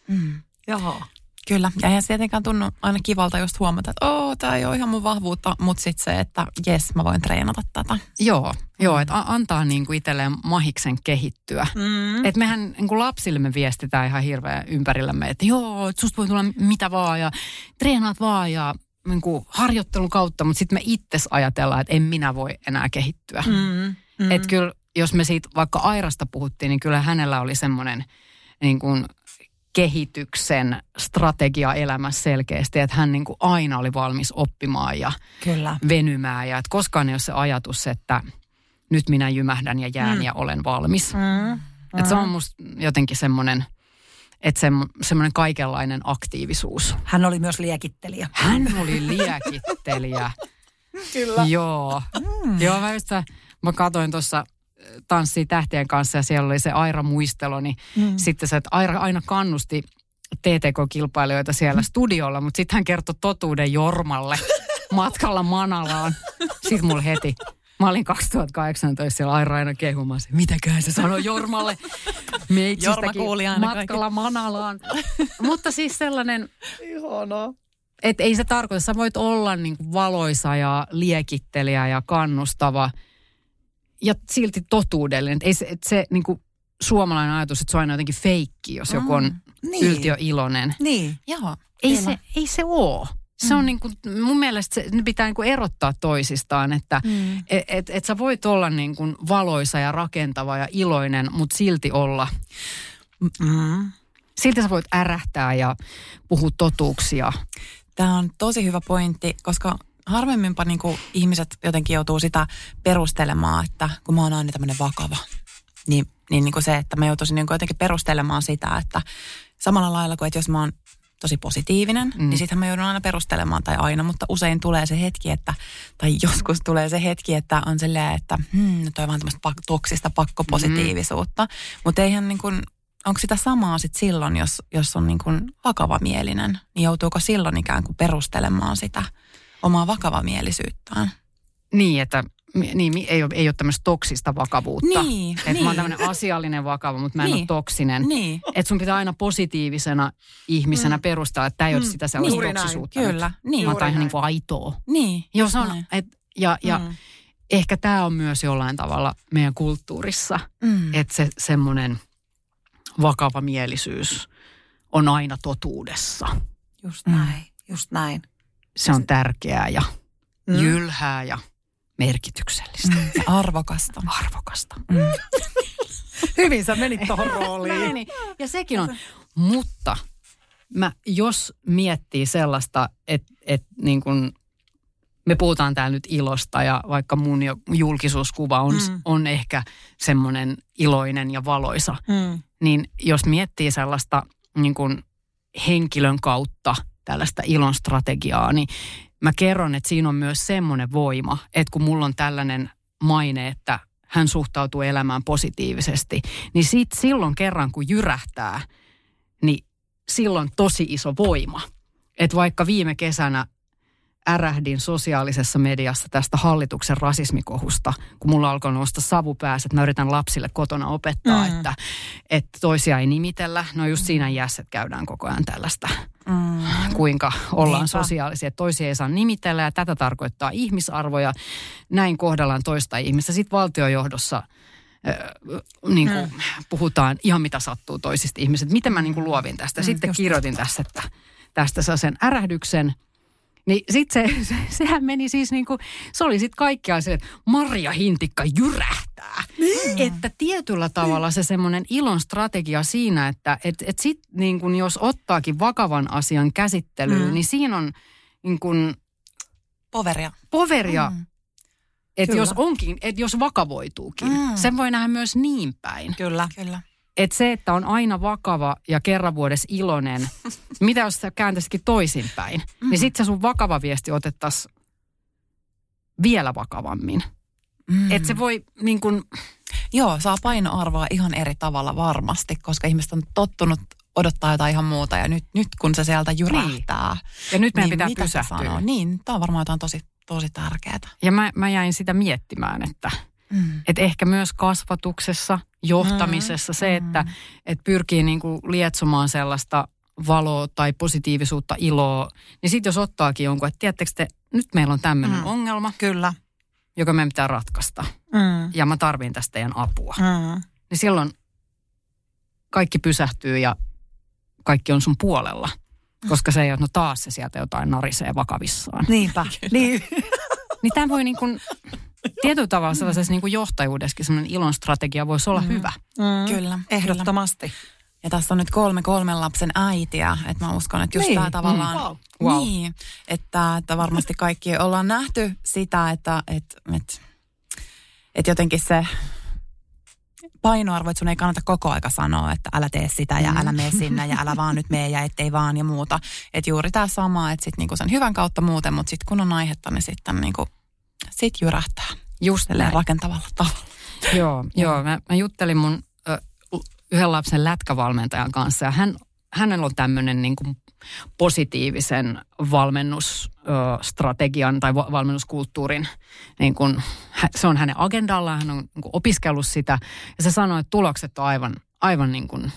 Mm. Joo. Kyllä, ja eihän se tietenkään tunnu aina kivalta just huomata, että oo, tämä ei ole ihan mun vahvuutta, mutta sitten se, että jes, mä voin treenata tätä. Joo, joo että antaa niinku itselleen mahiksen kehittyä. Mm. Että mehän niinku lapsille me viestitään ihan hirveän ympärillämme, että joo, että susta voi tulla mitä vaan ja treenaat vaan ja niinku harjoittelun kautta, mutta sitten me itse ajatellaan, että en minä voi enää kehittyä. Mm. Mm. Että kyllä, jos me siitä vaikka Airasta puhuttiin, niin kyllä hänellä oli semmoinen niin kuin kehityksen strategia elämässä selkeästi, että hän niin kuin aina oli valmis oppimaan ja Kyllä. venymään ja että koskaan ei ole se ajatus, että nyt minä jymähdän ja jään mm. ja olen valmis. Mm. Mm. Että se on musta jotenkin semmoinen, että se, semmoinen kaikenlainen aktiivisuus. Hän oli myös liekittelijä. Hän oli liekittelijä. Kyllä. Joo. Mm. Joo, mä just mä katsoin tuossa tanssii tähtien kanssa ja siellä oli se Aira muistelo, niin mm. sitten se, että Aira aina kannusti TTK-kilpailijoita siellä mm. studiolla, mutta sitten hän kertoi totuuden Jormalle matkalla Manalaan. Sitten mulla heti. Mä olin 2018 siellä Aira aina kehumassa. Mitäköhän se sanoi Jormalle? Jorma kuuli aina matkalla kaikki. Manalaan. Mutta siis sellainen... Ihanaa. Että ei se tarkoita, sä voit olla niin valoisa ja liekittelijä ja kannustava – ja silti totuudellinen. Ei se, että se niin kuin suomalainen ajatus, että se on aina jotenkin feikki, jos joku on mm, niin. yltiöiloinen. Niin. Joo. Ei se, ei se ole. Se mm. on niin kuin, mun mielestä se, ne pitää niin kuin erottaa toisistaan, että mm. et, et, et sä voit olla niin kuin valoisa ja rakentava ja iloinen, mutta silti olla. Mm. Silti sä voit ärähtää ja puhua totuuksia. Tämä on tosi hyvä pointti, koska harvemminpa niin kuin ihmiset jotenkin joutuu sitä perustelemaan, että kun mä oon aina tämmöinen vakava, niin, niin, niin kuin se, että mä joutuisin niin kuin jotenkin perustelemaan sitä, että samalla lailla kuin, että jos mä oon tosi positiivinen, mm. niin sittenhän mä joudun aina perustelemaan, tai aina, mutta usein tulee se hetki, että, tai joskus tulee se hetki, että on silleen, että hmm, toi on vaan tämmöistä pak- toksista pakkopositiivisuutta, mm. mutta eihän niin kuin, onko sitä samaa sitten silloin, jos, jos on niin kuin vakavamielinen, niin joutuuko silloin ikään kuin perustelemaan sitä omaa vakavamielisyyttään? Niin, että niin, ei ole, ei ole tämmöistä toksista vakavuutta. Niin, että niin. mä oon tämmöinen asiallinen vakava, mutta mä en niin. ole toksinen. Niin. Että sun pitää aina positiivisena ihmisenä mm. perustella, että tämä ei ole Mm. sitä sellaista Niin. toksisuutta. Kyllä, nyt. niin. Vaan tämä on ihan niin kuin aitoa. Niin, se on, näin. et, ja, ja Mm. ehkä tämä on myös jollain tavalla meidän kulttuurissa, Mm. että se semmoinen vakava mielisyys on aina totuudessa. Just Mm. näin, just näin. Se on tärkeää ja Mm. jylhää ja merkityksellistä. Mm. Ja arvokasta. Arvokasta. Mm. Hyvin sä menit tuohon rooliin. Niin. Ja sekin on. Mutta mä, jos miettii sellaista, että et niin kun me puhutaan täällä nyt ilosta ja vaikka mun jo julkisuuskuva on, mm. on ehkä semmoinen iloinen ja valoisa, Mm. niin jos miettii sellaista niin kun henkilön kautta tällaista ilon strategiaa, niin mä kerron, että siinä on myös semmoinen voima, että kun mulla on tällainen maine, että hän suhtautuu elämään positiivisesti, niin sit silloin kerran kun jyrähtää, niin silloin tosi iso voima. Että vaikka viime kesänä ärähdin sosiaalisessa mediassa tästä hallituksen rasismikohusta, kun mulla alkoi nousta savu päässä, että mä yritän lapsille kotona opettaa, Mm. mm. että, että toisia ei nimitellä. No just siinä iässä, että käydään koko ajan tällaista, Mm. kuinka ollaan Niinpä. sosiaalisia, että toisia ei saa nimitellä ja tätä tarkoittaa ihmisarvoja. Näin kohdellaan toista ihmistä. Sitten valtiojohdossa äh, niin kuin Mm. puhutaan ihan mitä sattuu toisista ihmisistä. Miten mä niin kuin luovin tästä? Mm, Sitten just kirjoitin tässä, että tästä saa sen ärähdyksen. Niin sitten se, se, sehän meni siis niin kuin, se oli sitten kaikkea se, että Marja Hintikka jyrähtää. Niin. Että tietyllä tavalla se semmoinen ilon strategia siinä, että et, et sit niin kuin jos ottaakin vakavan asian käsittelyyn, Mm. niin siinä on niin kuin Poveria. poveria, Mm. että jos onkin, että jos vakavoituukin. Mm. Sen voi nähdä myös niin päin. Kyllä. Kyllä. Että se, että on aina vakava ja kerran vuodessa iloinen, mitä jos sä kääntäisikin toisinpäin, mm. niin sitten se sun vakava viesti otettaisiin vielä vakavammin. Mm. Että se voi niin kuin, Joo, saa painoarvoa ihan eri tavalla varmasti, koska ihmiset on tottunut odottaa jotain ihan muuta ja nyt, nyt kun se sieltä jyrähtää, ja nyt meidän niin pitää pysähtyä. sanoo? Niin, tämä on varmaan jotain tosi, tosi tärkeää. Ja mä, mä jäin sitä miettimään, että, Mm. että ehkä myös kasvatuksessa, johtamisessa se, että että pyrkii niin kuin lietsomaan sellaista valoa tai positiivisuutta, iloa, niin sitten jos ottaakin jonkun, että tiedättekö te, nyt meillä on tämmöinen Mm. mm. ongelma, Kyllä. joka meidän pitää ratkaista. Mm. Ja mä tarvin tästä teidän apua. Mm. Niin silloin kaikki pysähtyy ja kaikki on sun puolella. Koska se ei ole, no taas se sieltä jotain narisee vakavissaan. Niinpä. niin. Niin tämä voi niin kuin, tietyllä tavalla sellaisessa niin kuin johtajuudessakin sellainen ilon strategia voisi olla mm. hyvä. Mm. Kyllä, Ehdottomasti. Ja tässä on nyt kolme kolmen lapsen äitiä, että mä uskon, että just Niin. tämä tavallaan... Mm. Wow. Wow. Niin, että, että varmasti kaikki ollaan nähty sitä, että, että, että, että jotenkin se painoarvo, että sun ei kannata koko aika sanoa, että älä tee sitä ja älä mene sinne ja älä vaan nyt mene ja ettei vaan ja muuta. Että juuri tämä sama, että sitten niinku sen hyvän kautta muuten, mutta sitten kun on aihetta, niin sitten niinku, sit jyrähtää Just näin. rakentavalla tavalla. Joo, joo. Mä, mä juttelin mun ö, yhden lapsen lätkävalmentajan kanssa ja hän, hänellä on tämmöinen niin kuin positiivisen valmennusstrategian tai va- valmennuskulttuurin, niin kuin, hä- se on hänen agendallaan, hän on niin opiskellut sitä ja se sanoi, että tulokset on aivan, aivan niin kuin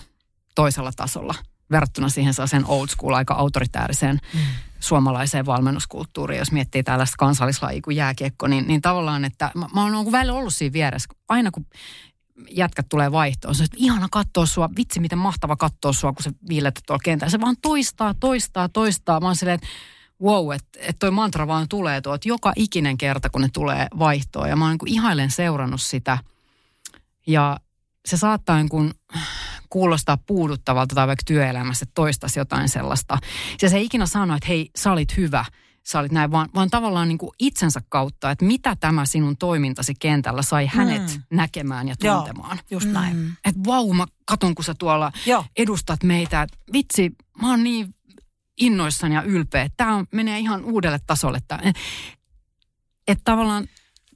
toisella tasolla verrattuna siihen sellaiseen old school, aika autoritääriseen mm. Suomalaiseen valmennuskulttuuriin, jos miettii tällaista kansallislajia kuin jääkiekko, niin, niin tavallaan, että mä, mä oon niin välillä ollut siinä vieressä, aina kun jätkät tulee vaihtoon, se on, että ihana katsoa sua, vitsi miten mahtava katsoa sua, kun se viilet tuolla kentällä. Se vaan toistaa, toistaa, toistaa. Mä oon silleen, että wow, että et toi mantra vaan tulee tuolta joka ikinen kerta, kun ne tulee vaihtoon. Ja mä oon niin ihailen seurannut sitä. Ja se saattaa niin kuin kuulostaa puuduttavalta tai vaikka työelämässä toistaisi jotain sellaista. Ja se ei ikinä sano, että hei, sä olit hyvä, sä olit näin, vaan, vaan tavallaan niin kuin itsensä kautta, että mitä tämä sinun toimintasi kentällä sai hänet mm. näkemään ja tuntemaan. Joo, just näin. Mm. Että vau, mä katon, kun sä tuolla Joo. edustat meitä. Että vitsi, mä oon niin innoissani ja ylpeä. Tämä menee ihan uudelle tasolle. Että et tavallaan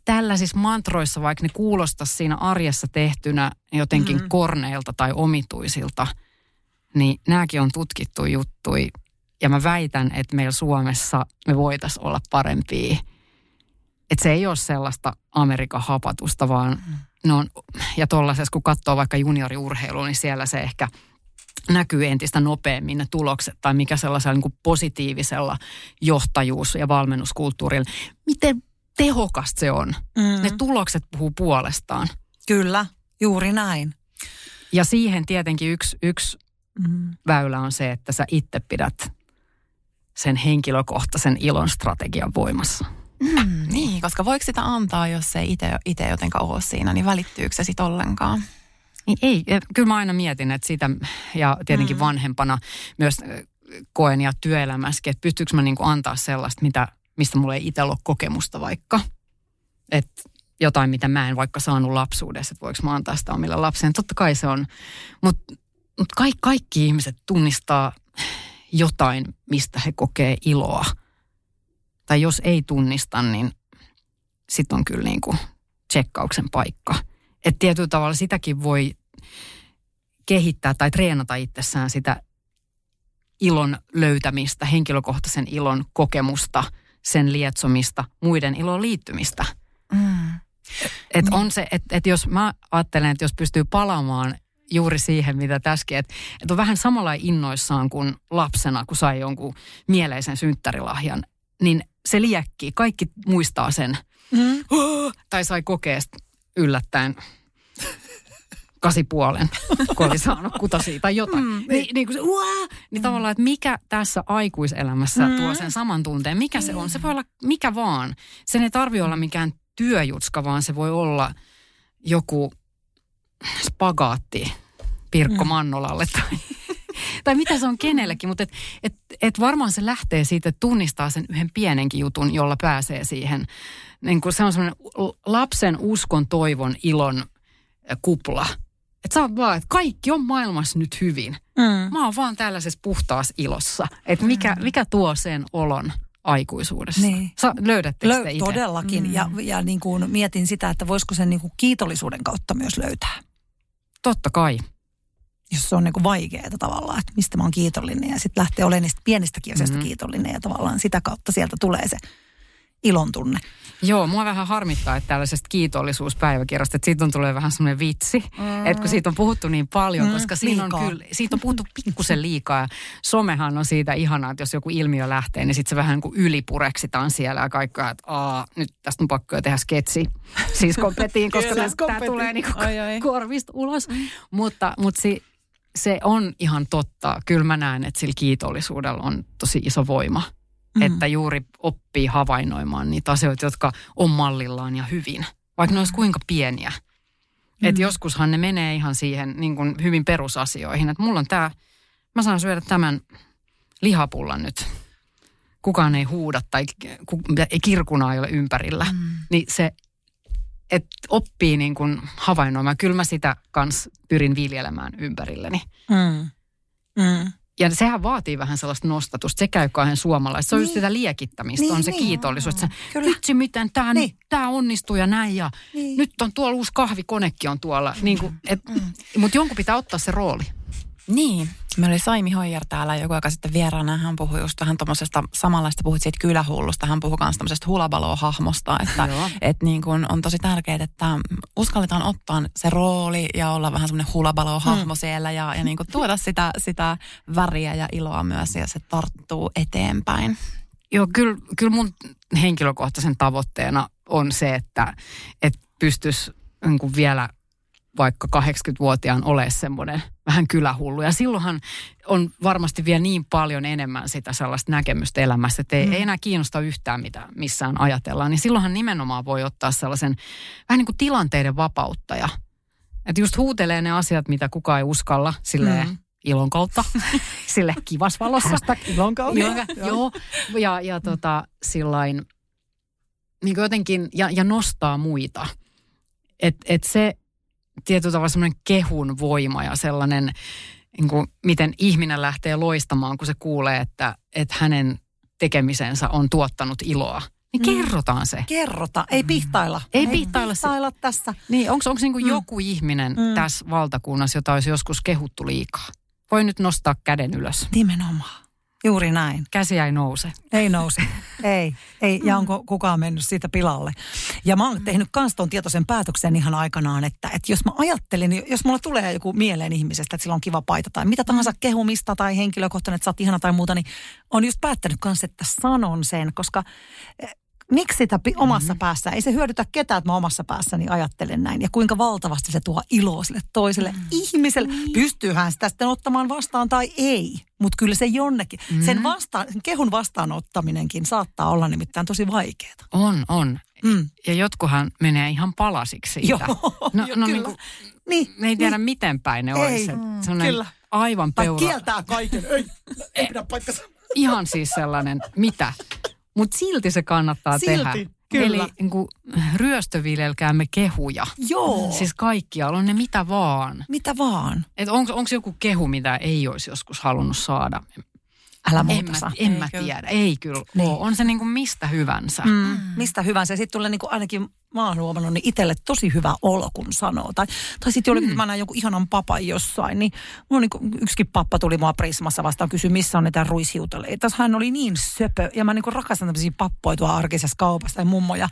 tällaisissa mantroissa, vaikka ne kuulostaa siinä arjessa tehtynä jotenkin mm-hmm. korneilta tai omituisilta, niin nämäkin on tutkittu juttui. Ja mä väitän, että meillä Suomessa me voitaisiin olla parempia. Että se ei ole sellaista Amerikan hapatusta, vaan mm-hmm. ne on, ja tuollaisessa kun katsoo vaikka junioriurheilua, niin siellä se ehkä näkyy entistä nopeammin ne tulokset tai mikä sellaisella niin positiivisella johtajuus- ja valmennuskulttuurilla. Miten tehokasta se on. Mm. Ne tulokset puhuu puolestaan. Kyllä, juuri näin. Ja siihen tietenkin yksi, yksi mm. väylä on se, että sä itse pidät sen henkilökohtaisen ilon strategian voimassa. Mm, niin, koska voiko sitä antaa, jos ei itse jotenkaan ole siinä, niin välittyykö se sitten ollenkaan? Niin ei, kyllä mä aina mietin, että sitä ja tietenkin mm. vanhempana myös koen ja työelämässäkin, että pystyykö mä niinku antaa sellaista, mitä mistä mulla ei itse ole kokemusta vaikka. Että jotain, mitä mä en vaikka saanut lapsuudessa, että voiko mä antaa sitä omille lapsille. Totta kai se on, mutta mut kaikki, kaikki ihmiset tunnistaa jotain, mistä he kokee iloa. Tai jos ei tunnista, niin sitten on kyllä niin kuin tsekkauksen paikka. Että tietyllä tavalla sitäkin voi kehittää tai treenata itsessään sitä ilon löytämistä, henkilökohtaisen ilon kokemusta – sen lietsomista, muiden iloon liittymistä. Mm. Että on se, että et jos mä ajattelen, että jos pystyy palaamaan juuri siihen, mitä tässäkin, että et on vähän samalla innoissaan kuin lapsena, kun sai jonkun mieleisen synttärilahjan, niin se liekki, kaikki muistaa sen. Mm. tai sai kokea yllättäen kasipuolen, kun oli saanut kutasi tai jotain. Mm, niin, niin, kuin se, uaa, niin mm. tavallaan, että mikä tässä aikuiselämässä mm. tuo sen saman tunteen, mikä se on? Se voi olla mikä vaan. Sen ei tarvi olla mikään työjutska, vaan se voi olla joku spagaatti Pirkko mm. Mannolalle tai, tai mitä se on kenellekin. Mutta et, et, et varmaan se lähtee siitä, että tunnistaa sen yhden pienenkin jutun, jolla pääsee siihen. Niin kuin se on semmoinen lapsen uskon, toivon, ilon kupla – että sä oot vaan, että kaikki on maailmassa nyt hyvin. Mm. Mä oon vaan tällaisessa puhtaassa ilossa. Että mikä, mm. mikä tuo sen olon aikuisuudessa. Niin. Sä löydätte Lö- itse? Todellakin. Mm. Ja, ja niin kuin mietin sitä, että voisiko sen niin kuin kiitollisuuden kautta myös löytää. Totta kai. Jos se on niin kuin vaikeaa tavallaan, että mistä mä oon kiitollinen. Ja sitten lähtee olemaan niistä pienistäkin asioista mm-hmm. kiitollinen. Ja tavallaan sitä kautta sieltä tulee se ilon tunne. Joo, mua vähän harmittaa, että tällaisesta kiitollisuuspäiväkirjasta, että siitä on tulee vähän semmoinen vitsi, mm. että kun siitä on puhuttu niin paljon, mm, koska siinä on kyllä, siitä on puhuttu pikkusen liikaa. Somehan on siitä ihanaa, että jos joku ilmiö lähtee, niin sitten se vähän niin kuin ylipureksitaan siellä ja kaikkea, että Aa, nyt tästä on pakko jo tehdä sketsi siis kompletiin, koska tämä tulee niin kuin korvista ulos. Mm. Mutta, mutta si, se on ihan totta. Kyllä mä näen, että sillä kiitollisuudella on tosi iso voima mm. että juuri oppii havainnoimaan niitä asioita, jotka on mallillaan ja hyvin, vaikka ne olisi mm. kuinka pieniä. Mm. Että joskushan ne menee ihan siihen niin kuin hyvin perusasioihin, että mulla on tämä, mä saan syödä tämän lihapullan nyt. Kukaan ei huuda tai kirkuna ei ole ympärillä. Mm. Niin se, että oppii niin kuin havainnoimaan. Kyllä mä sitä kans pyrin viljelemään ympärilleni. Mm. Mm. Ja sehän vaatii vähän sellaista nostatusta. Se käy kauhean suomalaista. Se on niin. just sitä liekittämistä, niin, on se niin. kiitollisuus. Että vitsi miten tämä niin. Tää onnistuu ja näin. Ja niin. nyt on tuolla uusi kahvikonekki on tuolla. Niin kuin, et, mm. Mutta jonkun pitää ottaa se rooli. Niin. Meillä oli Saimi Hoijer täällä joku aika sitten vieraana. Hän puhui just vähän tuommoisesta samanlaista, puhuit siitä kylähullusta. Hän puhui myös tämmöisestä hulabalo-hahmosta, että et niin kun on tosi tärkeää, että uskalletaan ottaa se rooli ja olla vähän semmoinen hulabalo-hahmo hmm. siellä ja, ja niin tuoda sitä, sitä väriä ja iloa myös ja se tarttuu eteenpäin. Joo, kyllä, kyllä mun henkilökohtaisen tavoitteena on se, että, että pystyisi niin vielä vaikka 80-vuotiaan ole semmoinen vähän kylähullu. Ja silloinhan on varmasti vielä niin paljon enemmän sitä sellaista näkemystä elämässä, että ei, mm. ei enää kiinnosta yhtään, mitä missään ajatellaan. Niin silloinhan nimenomaan voi ottaa sellaisen vähän niin kuin tilanteiden vapauttaja. Että just huutelee ne asiat, mitä kukaan ei uskalla, silleen mm. ilon kautta, sille kivasvalossa. Hashtag ilon kautta. Joo, joo. Ja, ja tota, sillain, niin jotenkin, ja, ja nostaa muita. Että et se tietyllä tavalla semmoinen kehun voima ja sellainen, niin kuin, miten ihminen lähtee loistamaan, kun se kuulee, että, että hänen tekemisensä on tuottanut iloa. Niin mm. kerrotaan se. Kerrota, ei pihtailla. Ei, ei pihtailla. pihtailla tässä. Niin, onko niinku mm. joku ihminen mm. tässä valtakunnassa, jota olisi joskus kehuttu liikaa? Voi nyt nostaa käden ylös. Nimenomaan. Juuri näin. Käsiä ei nouse. Ei nouse. ei. ei. Ja onko kukaan mennyt siitä pilalle. Ja mä oon tehnyt kans ton tietoisen päätöksen ihan aikanaan, että, että jos mä ajattelin, jos mulla tulee joku mieleen ihmisestä, että sillä on kiva paita tai mitä tahansa kehumista tai henkilökohtainen, että sä oot ihana tai muuta, niin on just päättänyt kans, että sanon sen, koska miksi sitä omassa mm-hmm. päässä, ei se hyödytä ketään, että mä omassa päässäni ajattelen näin. Ja kuinka valtavasti se tuo iloa sille toiselle mm-hmm. ihmiselle. Mm-hmm. Pystyyhän sitä sitten ottamaan vastaan tai ei. Mutta kyllä se jonnekin, mm-hmm. sen, vastaan, sen kehun vastaanottaminenkin saattaa olla nimittäin tosi vaikeaa. On, on. Mm. Ja jotkuhan menee ihan palasiksi siitä. Joo, no, no niin, kuin, niin, me ei tiedä niin. miten päin ne ei, olisi. Mm, kyllä. aivan peura. Tai kieltää kaiken. Ei, ei pidä paikkansa. Ihan siis sellainen, mitä? Mutta silti se kannattaa silti. tehdä. Kyllä. Eli niin kuin, ryöstöviljelkäämme kehuja. Joo. Siis kaikkialla on ne mitä vaan. Mitä vaan. Onko joku kehu, mitä ei olisi joskus halunnut saada? Älä muuta en mä, en mä tiedä. Ei kyllä niin. On se niin kuin mistä hyvänsä. Mm. Mistä hyvänsä. Sitten tulee niin kuin ainakin mä oon huomannut, niin itselle tosi hyvä olo, kun sanoo. Tai, tai sitten jollekin, mm. mä näen joku ihanan papan jossain, niin, mulla niin yksikin pappa tuli mua Prismassa vastaan kysyi, missä on näitä ruishiutaleita. Hän oli niin söpö, ja mä niin rakastan tämmöisiä pappoja tuolla arkisessa kaupassa, tai mummoja.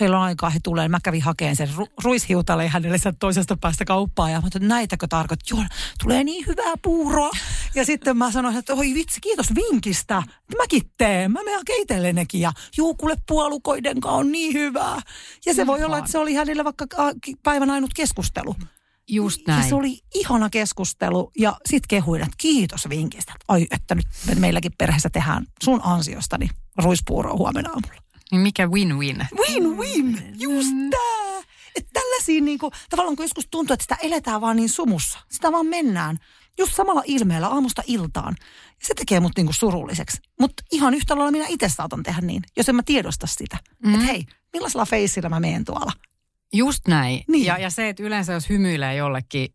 Heillä on aikaa, he tulee, mä kävin hakemaan sen ru- ruishiutaleen hänelle sen toisesta päästä kauppaa, ja mä että näitäkö tarkoit? Joo, tulee niin hyvää puuroa. Ja sitten mä sanoin, että oi vitsi, kiitos vinkistä. Mäkin teen, mä menen nekin, ja juu, kuule puolukoiden on niin hyvää. Ja se voi olla, että se oli hänellä vaikka päivän ainut keskustelu. Just näin. Ja se oli ihana keskustelu ja sitten kehuin, että kiitos vinkistä. Ai, että nyt meilläkin perheessä tehdään sun ansiostani ruispuuroa huomenna aamulla. Niin mikä win-win? Win-win, just tää. Että tällaisia niinku, tavallaan kun joskus tuntuu, että sitä eletään vaan niin sumussa. Sitä vaan mennään just samalla ilmeellä aamusta iltaan. Ja se tekee mut niinku surulliseksi. Mutta ihan yhtä lailla minä itse saatan tehdä niin, jos en mä tiedosta sitä. Mm. Että hei, millaisella feissillä mä meen tuolla. Just näin. Niin. Ja, ja se, että yleensä jos hymyilee jollekin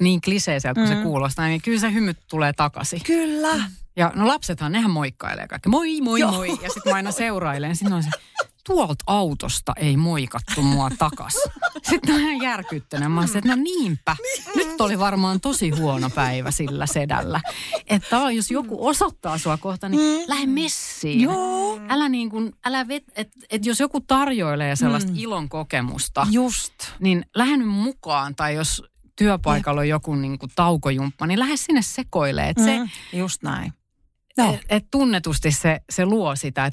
niin kliseiseltä kuin mm. se kuulostaa, niin kyllä se hymyt tulee takaisin. Kyllä. Ja no lapsethan, nehän moikkailee kaikki. Moi, moi, Joo. moi. Ja sitten mä aina seurailen. Sitten on se, tuolta autosta ei moikattu mua takas. Sitten on ihan järkyttynyt. Mä että no niinpä. Nyt oli varmaan tosi huono päivä sillä sedällä. Että jos joku osoittaa sua kohta, niin mm. lähde messiin. Joo. Älä niin kuin, älä vet, et, et jos joku tarjoilee sellaista mm. ilon kokemusta. Just. Niin lähde mukaan. Tai jos työpaikalla on joku niin kuin taukojumppa, niin lähde sinne sekoilee. Mm. Se, Just näin. No. Et, et tunnetusti se, se luo sitä.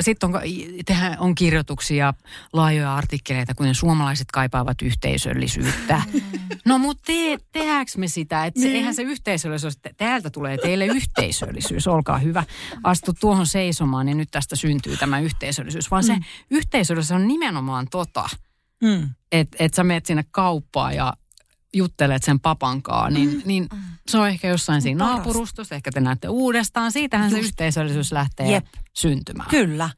Sitten on, tehdään, on kirjoituksia, laajoja artikkeleita, kun suomalaiset kaipaavat yhteisöllisyyttä. Mm. No mutta te, tehdäänkö me sitä? Et se, niin. Eihän se yhteisöllisyys, täältä tulee teille yhteisöllisyys, olkaa hyvä. Astu tuohon seisomaan ja nyt tästä syntyy tämä yhteisöllisyys. Vaan mm. se yhteisöllisyys on nimenomaan tota, mm. että et sä menet sinne kauppaan ja juttelet sen papankaan, niin, mm. niin mm. se on ehkä jossain siinä Parasta. naapurustossa, ehkä te näette uudestaan. Siitähän Just. se yhteisöllisyys lähtee Jep. syntymään. Kyllä.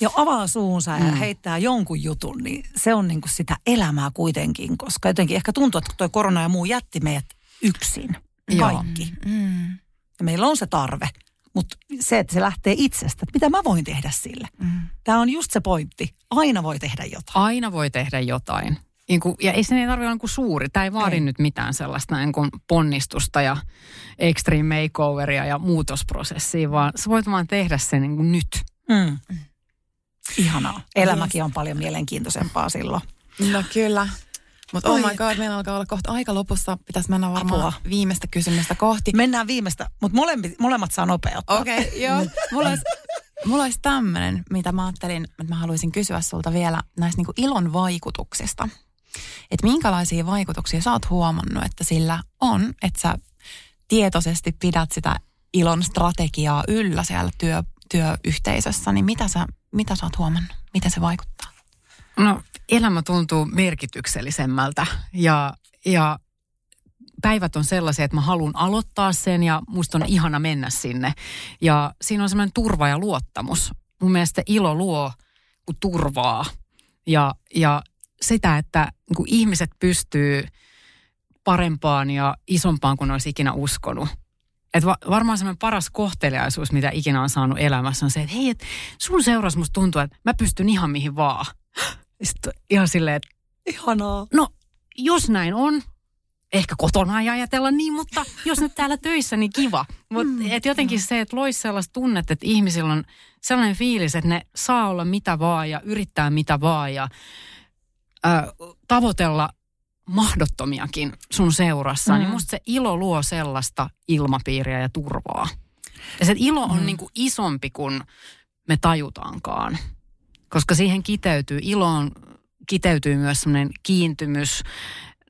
Ja avaa suunsa ja mm. heittää jonkun jutun, niin se on niinku sitä elämää kuitenkin, koska jotenkin ehkä tuntuu, että tuo korona ja muu jätti meidät yksin. Kaikki. Mm. Ja meillä on se tarve, mutta se, että se lähtee itsestä, että mitä mä voin tehdä sille. Mm. Tämä on just se pointti. Aina voi tehdä jotain. Aina voi tehdä jotain. Niin kuin, ja ei se ei tarvitse olla niin suuri. Tämä ei vaadi ei. nyt mitään sellaista niin kuin ponnistusta ja extreme makeoveria ja muutosprosessia, vaan sä voit vaan tehdä sen niin kuin nyt. Mm. Ihanaa. Elämäkin on paljon mielenkiintoisempaa silloin. No kyllä. Mutta oh my god, meillä alkaa olla kohta aika lopussa. Pitäisi mennä varmaan Apua. viimeistä kysymystä kohti. Mennään viimeistä, mutta molemmat, molemmat saa nopeuttaa. Okei, okay, joo. Mulla olisi, mulla olisi tämmöinen, mitä mä ajattelin, että mä haluaisin kysyä sulta vielä näistä niinku ilon vaikutuksista että minkälaisia vaikutuksia sä oot huomannut, että sillä on, että sä tietoisesti pidät sitä ilon strategiaa yllä siellä työ, työyhteisössä, niin mitä sä, mitä sä oot huomannut? Mitä se vaikuttaa? No elämä tuntuu merkityksellisemmältä ja, ja päivät on sellaisia, että mä haluan aloittaa sen ja musta on ihana mennä sinne. Ja siinä on semmoinen turva ja luottamus. Mun mielestä ilo luo turvaa ja, ja sitä, että niin ihmiset pystyy parempaan ja isompaan kuin olisi ikinä uskonut. Et va- varmaan semmoinen paras kohteliaisuus, mitä ikinä on saanut elämässä, on se, että hei, et sun seurassa musta tuntuu, että mä pystyn ihan mihin vaan. Sitten ihan silleen, että Ihanaa. no jos näin on, ehkä kotona ei ajatella niin, mutta jos nyt täällä töissä, niin kiva. Mutta mm. et jotenkin se, että loisi sellaista tunnetta, että ihmisillä on sellainen fiilis, että ne saa olla mitä vaan ja yrittää mitä vaan ja ö, tavoitella mahdottomiakin sun seurassa, niin mm. niin musta se ilo luo sellaista ilmapiiriä ja turvaa. Ja se ilo on mm. niin kuin isompi kuin me tajutaankaan, koska siihen kiteytyy, iloon kiteytyy myös semmoinen kiintymys,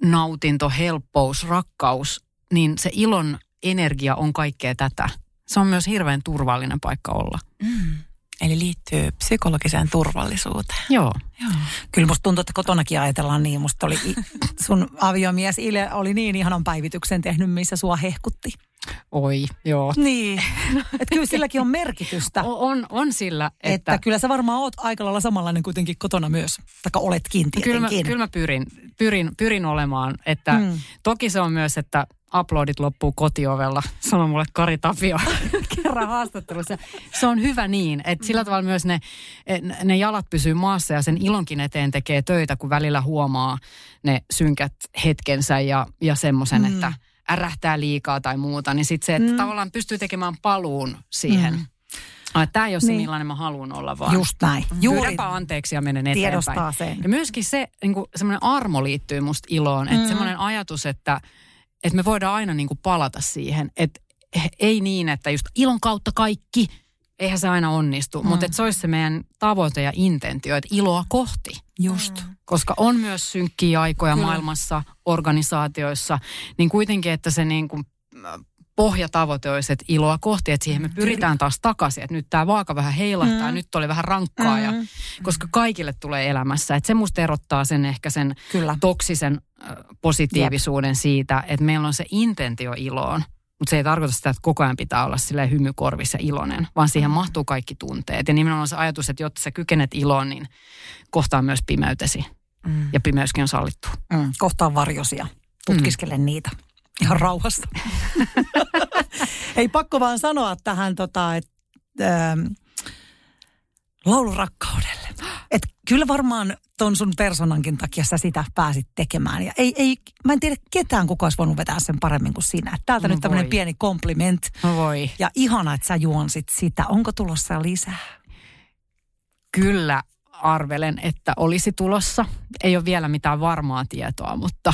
nautinto, helppous, rakkaus, niin se ilon energia on kaikkea tätä. Se on myös hirveän turvallinen paikka olla. Mm. Eli liittyy psykologiseen turvallisuuteen. Joo. Joo. Kyllä musta tuntuu, että kotonakin ajatellaan niin. Musta oli sun aviomies Ile oli niin ihanan päivityksen tehnyt, missä sua hehkutti. Oi, joo. Niin, että kyllä silläkin on merkitystä. O- on, on sillä, että... että... kyllä sä varmaan oot aika lailla samanlainen kuitenkin kotona myös, taikka oletkin tietenkin. Kyllä mä, kyllä mä pyrin, pyrin, pyrin olemaan, että mm. toki se on myös, että uploadit loppuu kotiovella, sanoi mulle Kari Tapio kerran haastattelussa. Se on hyvä niin, että sillä tavalla myös ne, ne jalat pysyy maassa ja sen ilonkin eteen tekee töitä, kun välillä huomaa ne synkät hetkensä ja, ja semmoisen, mm. että ärähtää liikaa tai muuta, niin sitten se, että mm. tavallaan pystyy tekemään paluun siihen. Mm. Tämä ei ole se, niin. millainen mä haluan olla, vaan Just näin. Juuri. Pyydänpä anteeksi ja menen eteenpäin. Tiedostaa sen. Ja myöskin se, niin semmoinen armo liittyy musta iloon. Mm. Että semmoinen ajatus, että, että me voidaan aina niin kuin palata siihen. Että ei niin, että just ilon kautta kaikki, eihän se aina onnistu. Mm. Mutta että se olisi se meidän tavoite ja intentio, että iloa kohti. Just. Mm. Koska on myös synkkiä aikoja Kyllä. maailmassa, organisaatioissa, niin kuitenkin, että se niin kuin pohjatavoite olisi, että iloa kohti, että siihen me pyritään taas takaisin, että nyt tämä vaaka vähän heilahtaa, mm. nyt oli vähän rankkaa, mm. ja, koska kaikille tulee elämässä. Että se musta erottaa sen ehkä sen Kyllä. toksisen positiivisuuden Jep. siitä, että meillä on se intentio iloon. Mutta se ei tarkoita sitä, että koko ajan pitää olla sille hymykorvissa iloinen, vaan siihen mm. mahtuu kaikki tunteet. Ja nimenomaan se ajatus, että jotta sä kykenet iloon, niin kohtaa myös pimeytesi. Mm. Ja pimeyskin on sallittu. Mm. Kohtaa varjosia. Tutkiskele mm. niitä ihan rauhassa. ei pakko vaan sanoa tähän, tota, että ähm, laulurakkaudelle. Et kyllä varmaan ton sun personankin takia sä sitä pääsit tekemään. Ja ei, ei, mä en tiedä ketään kuka olisi voinut vetää sen paremmin kuin sinä. Täältä no nyt tämmöinen pieni kompliment. No voi. Ja ihana, että sä juonsit sitä. Onko tulossa lisää? Kyllä arvelen, että olisi tulossa. Ei ole vielä mitään varmaa tietoa, mutta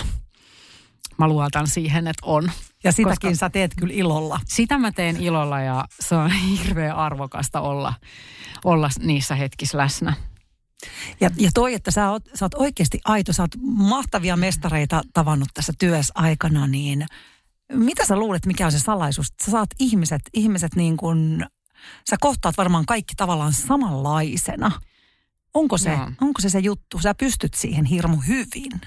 mä luotan siihen, että on. Ja sitäkin Koska sä teet kyllä ilolla. Sitä mä teen ilolla ja se on hirveän arvokasta olla, olla niissä hetkissä läsnä. Ja, ja toi, että sä oot, sä oot oikeasti aito, sä oot mahtavia mestareita tavannut tässä työssä aikana, niin mitä sä luulet, mikä on se salaisuus? Sä saat ihmiset, ihmiset niin kuin, sä kohtaat varmaan kaikki tavallaan samanlaisena. Onko se, no. onko se se juttu? Sä pystyt siihen hirmu hyvin.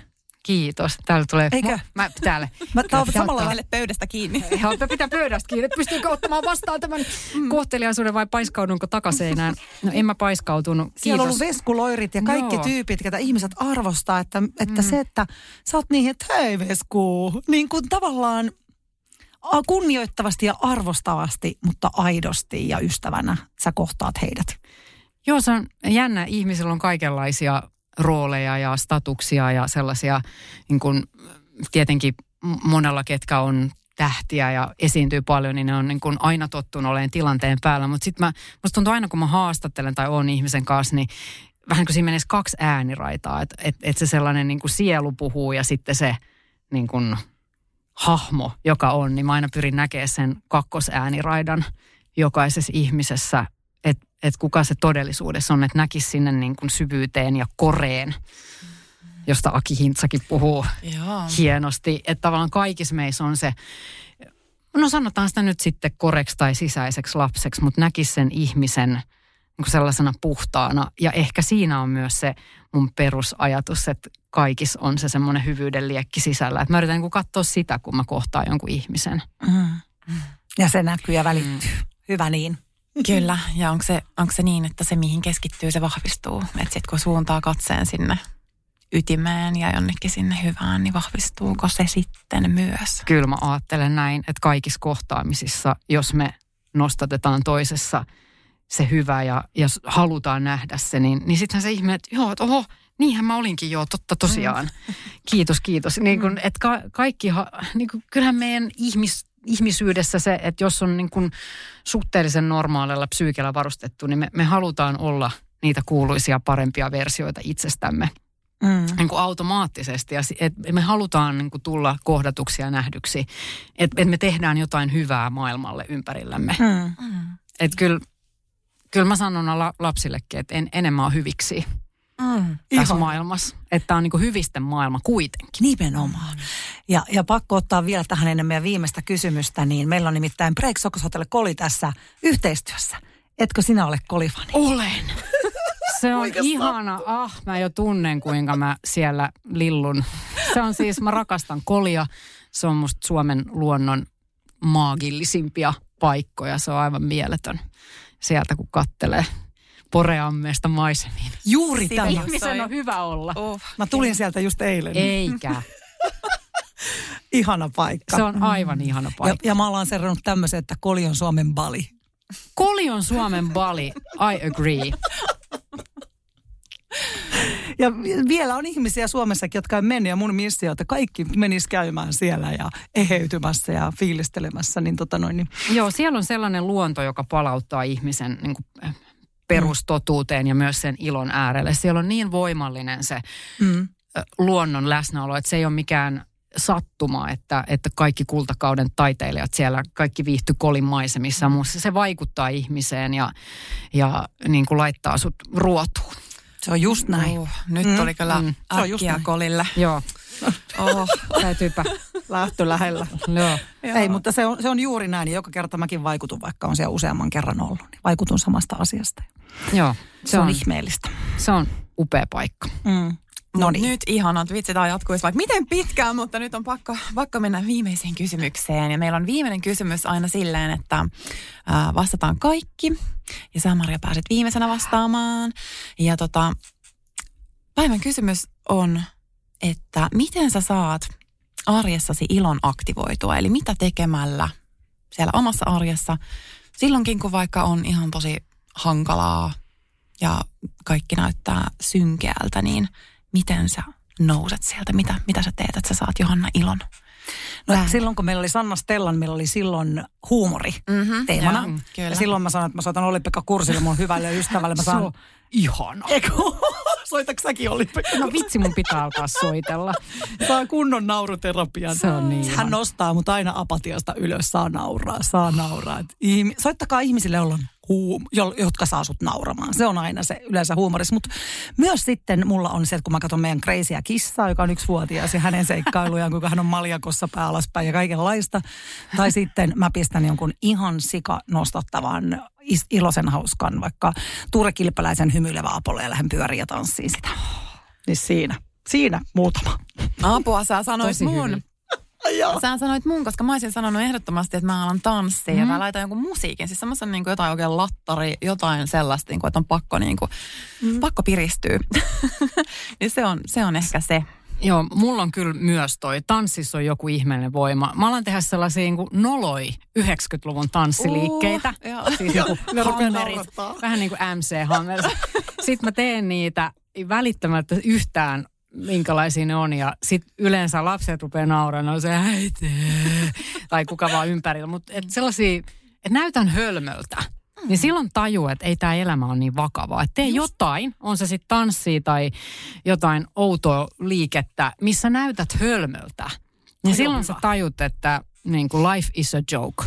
Kiitos. Täällä tulee... Eikö? Mä, täällä. Mä taas samalla lailla pöydästä kiinni. Joo, pitää pöydästä kiinni. Pystyykö ottamaan vastaan tämän mm. kohteliaisuuden vai paiskaudunko takaseinään? No en mä paiskautunut. Kiitos. Siellä on ollut veskuloirit ja kaikki Joo. tyypit, ketä ihmiset arvostaa, että, että mm. se, että sä oot niin, että hei vesku, niin kuin tavallaan kunnioittavasti ja arvostavasti, mutta aidosti ja ystävänä sä kohtaat heidät. Joo, se on jännä. Ihmisillä on kaikenlaisia rooleja ja statuksia ja sellaisia niin kuin, tietenkin monella, ketkä on tähtiä ja esiintyy paljon, niin ne on niin kuin aina tottunut olemaan tilanteen päällä. Mutta sitten musta tuntuu aina, kun mä haastattelen tai on ihmisen kanssa, niin vähän kuin siinä menisi kaksi ääniraitaa. Että et, et se sellainen niin kuin sielu puhuu ja sitten se niin kuin hahmo, joka on, niin mä aina pyrin näkemään sen kakkosääniraidan jokaisessa ihmisessä että et kuka se todellisuudessa on, että näkisi sinne niin kuin syvyyteen ja koreen, josta Aki Hintsakin puhuu Joo. hienosti. Että tavallaan kaikissa meissä on se, no sanotaan sitä nyt sitten koreksi tai sisäiseksi lapseksi, mutta näkisi sen ihmisen sellaisena puhtaana. Ja ehkä siinä on myös se mun perusajatus, että kaikissa on se semmoinen hyvyyden liekki sisällä. Että mä yritän niin katsoa sitä, kun mä kohtaan jonkun ihmisen. Mm. Ja se näkyy ja välittyy. Mm. Hyvä niin. Kyllä, ja onko se, onko se niin, että se mihin keskittyy, se vahvistuu? Että sitten kun suuntaa katseen sinne ytimeen ja jonnekin sinne hyvään, niin vahvistuuko se sitten myös? Kyllä mä ajattelen näin, että kaikissa kohtaamisissa, jos me nostatetaan toisessa se hyvä ja, ja halutaan nähdä se, niin, niin sittenhän se ihme, että joo, että oho, niinhän mä olinkin joo, totta tosiaan. Mm. Kiitos, kiitos. Niin kun, että ka, kaikki, niin kun, kyllähän meidän ihmis, ihmisyydessä se, että jos on niin kun suhteellisen normaalilla psyykellä varustettu, niin me, me halutaan olla niitä kuuluisia parempia versioita itsestämme. Mm. Niin kuin automaattisesti. Ja et me halutaan niin kuin tulla kohdatuksi ja nähdyksi. Että et me tehdään jotain hyvää maailmalle ympärillämme. Mm. mm. Että kyllä, kyllä mä sanon la, lapsillekin, että en, enemmän on hyviksi mm. tässä Ihan. maailmassa. Että on niin kuin hyvisten maailma kuitenkin. Nimenomaan. Ja, ja pakko ottaa vielä tähän ennen meidän viimeistä kysymystä, niin meillä on nimittäin Break Sokos Hotel Koli tässä yhteistyössä. Etkö sinä ole kolifani? Olen. Se on ihana. Ah, mä jo tunnen, kuinka mä siellä lillun. Se on siis, mä rakastan kolia. Se on musta Suomen luonnon maagillisimpia paikkoja. Se on aivan mieletön sieltä, kun kattelee poreammeesta maisemiin. Juuri tämä. Ihmisen on hyvä olla. Oh. Mä tulin sieltä just eilen. Eikä. ihana paikka. Se on aivan ihana paikka. Ja, ja mä oon serrannut tämmöisen, että Koli on Suomen Bali. Koli on Suomen Bali, I agree. Ja vielä on ihmisiä Suomessakin, jotka on mennyt ja mun missio, että kaikki menis käymään siellä ja eheytymässä ja fiilistelemässä. Niin tota noin, niin. Joo, siellä on sellainen luonto, joka palauttaa ihmisen niin kuin, perustotuuteen ja myös sen ilon äärelle. Siellä on niin voimallinen se mm. Luonnon läsnäolo, että se ei ole mikään sattuma, että, että kaikki kultakauden taiteilijat siellä, kaikki viihty kolin maisemissa mm. Se vaikuttaa ihmiseen ja, ja niin kuin laittaa sut ruotuun. Se on just näin. Oh, nyt mm. oli kyllä mm. äkkiä kolille. Joo. Oh, täytyypä. Lähtö lähellä. Joo. Ei, mutta se on, se on juuri näin. Joka kerta mäkin vaikutun, vaikka on siellä useamman kerran ollut. Niin vaikutun samasta asiasta. Joo. Se, se on, on ihmeellistä. Se on upea paikka. Mm. No niin. Nyt ihanat, vitsi tämä jatkuisi vaikka miten pitkään, mutta nyt on pakko, pakko mennä viimeiseen kysymykseen. Ja meillä on viimeinen kysymys aina silleen, että äh, vastataan kaikki. Ja sä Maria pääset viimeisenä vastaamaan. Ja tota, päivän kysymys on, että miten sä saat arjessasi ilon aktivoitua? Eli mitä tekemällä siellä omassa arjessa silloinkin, kun vaikka on ihan tosi hankalaa ja kaikki näyttää synkeältä, niin – miten sä nouset sieltä? Mitä, mitä sä teet, että sä saat Johanna ilon? No Vähän. silloin kun meillä oli Sanna Stellan, meillä oli silloin huumori mm-hmm, teemana. Joo, kyllä. Ja silloin mä sanoin, että mä soitan Olli-Pekka kurssille mun hyvälle ystävälle. Mä saan... ihana. Soitaks säkin Olli-Pekka? No vitsi, mun pitää alkaa soitella. Saa kunnon nauruterapian. Se on niin. Hän nostaa mut aina apatiasta ylös. Saa nauraa, saa nauraa. Soittakaa ihmisille, joilla on huum, jotka saa sut nauramaan. Se on aina se yleensä huumorissa. Mutta myös sitten mulla on se, että kun mä katson meidän kreisiä kissaa, joka on yksivuotias ja hänen seikkailujaan, kuinka hän on maljakossa pää alaspäin ja kaikenlaista. Tai sitten mä pistän jonkun ihan sika nostattavan iloisen hauskan, vaikka Tuure Kilpeläisen hymyilevä Apollo ja lähden pyöriin ja tanssiin sitä. Niin siinä, siinä muutama. Apua sä sanoit Tosi mun. Hyvin. Sä sanoit mun, koska mä olisin sanonut ehdottomasti, että mä alan tanssia mm. ja mä laitan jonkun musiikin. Siis semmoisen niin kuin jotain oikein lattari, jotain sellaista, niin kuin, että on pakko, niin kuin, mm. pakko piristyä. niin se on, se on ehkä se. Joo, mulla on kyllä myös toi. Tanssissa on joku ihmeellinen voima. Mä alan tehdä sellaisia niin kuin noloi 90-luvun tanssiliikkeitä. Uh, siis joku hammerit, vähän niin kuin MC Hammer. Sitten mä teen niitä välittämättä yhtään minkälaisia ne on. Ja sitten yleensä lapset rupeaa nauramaan, no se äiti, tai kuka vaan ympärillä. Mutta et sellaisia, että näytän hölmöltä. Mm. Niin silloin tajuu, että ei tämä elämä ole niin vakavaa. Että tee Just. jotain, on se sitten tanssi tai jotain outoa liikettä, missä näytät hölmöltä. Niin silloin sä tajut, että niin kuin life is a joke.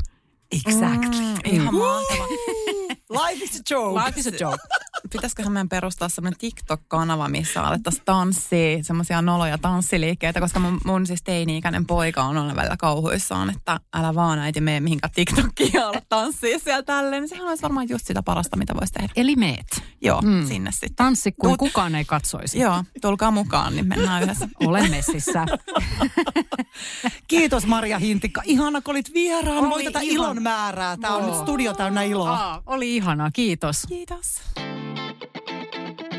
Exactly. Mm, ihan mahtava. life is a joke. Life is a joke. pitäisiköhän meidän perustaa semmoinen TikTok-kanava, missä alettaisiin tanssia, semmoisia noloja tanssiliikkeitä, koska mun, mun siis teini-ikäinen poika on aina välillä kauhuissaan, että älä vaan äiti mene mihinkään TikTokiin ja ala tanssia siellä tälleen. Niin sehän olisi varmaan just sitä parasta, mitä voisi tehdä. Eli meet. Joo, mm. sinne sitten. Tanssi kuin Tuut... kukaan ei katsoisi. Joo, tulkaa mukaan, niin mennään yhdessä. Olen messissä. Kiitos Maria Hintikka. Ihana, kun olit vieraan. Voi tätä ihan... ilon määrää. Tämä on nyt studio täynnä iloa. Aa, oli ihanaa, kiitos. Kiitos.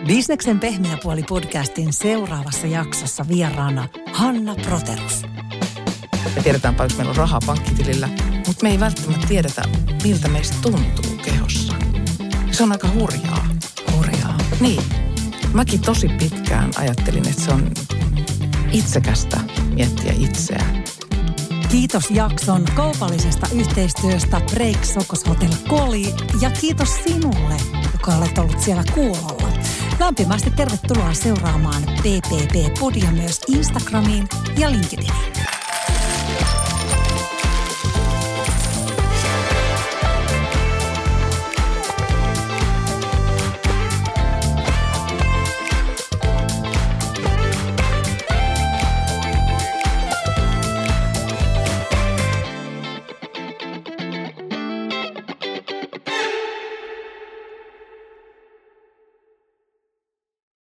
Bisneksen pehmeä puoli podcastin seuraavassa jaksossa vieraana Hanna Proterus. Me tiedetään paljon, että meillä on rahaa pankkitilillä, mutta me ei välttämättä tiedetä, miltä meistä tuntuu kehossa. Se on aika hurjaa. Hurjaa. Niin. Mäkin tosi pitkään ajattelin, että se on itsekästä miettiä itseään. Kiitos jakson kaupallisesta yhteistyöstä Break Sokos Hotel Koli ja kiitos sinulle, joka olet ollut siellä kuulolla. Lämpimästi tervetuloa seuraamaan PPP Podia myös Instagramiin ja LinkedIniin.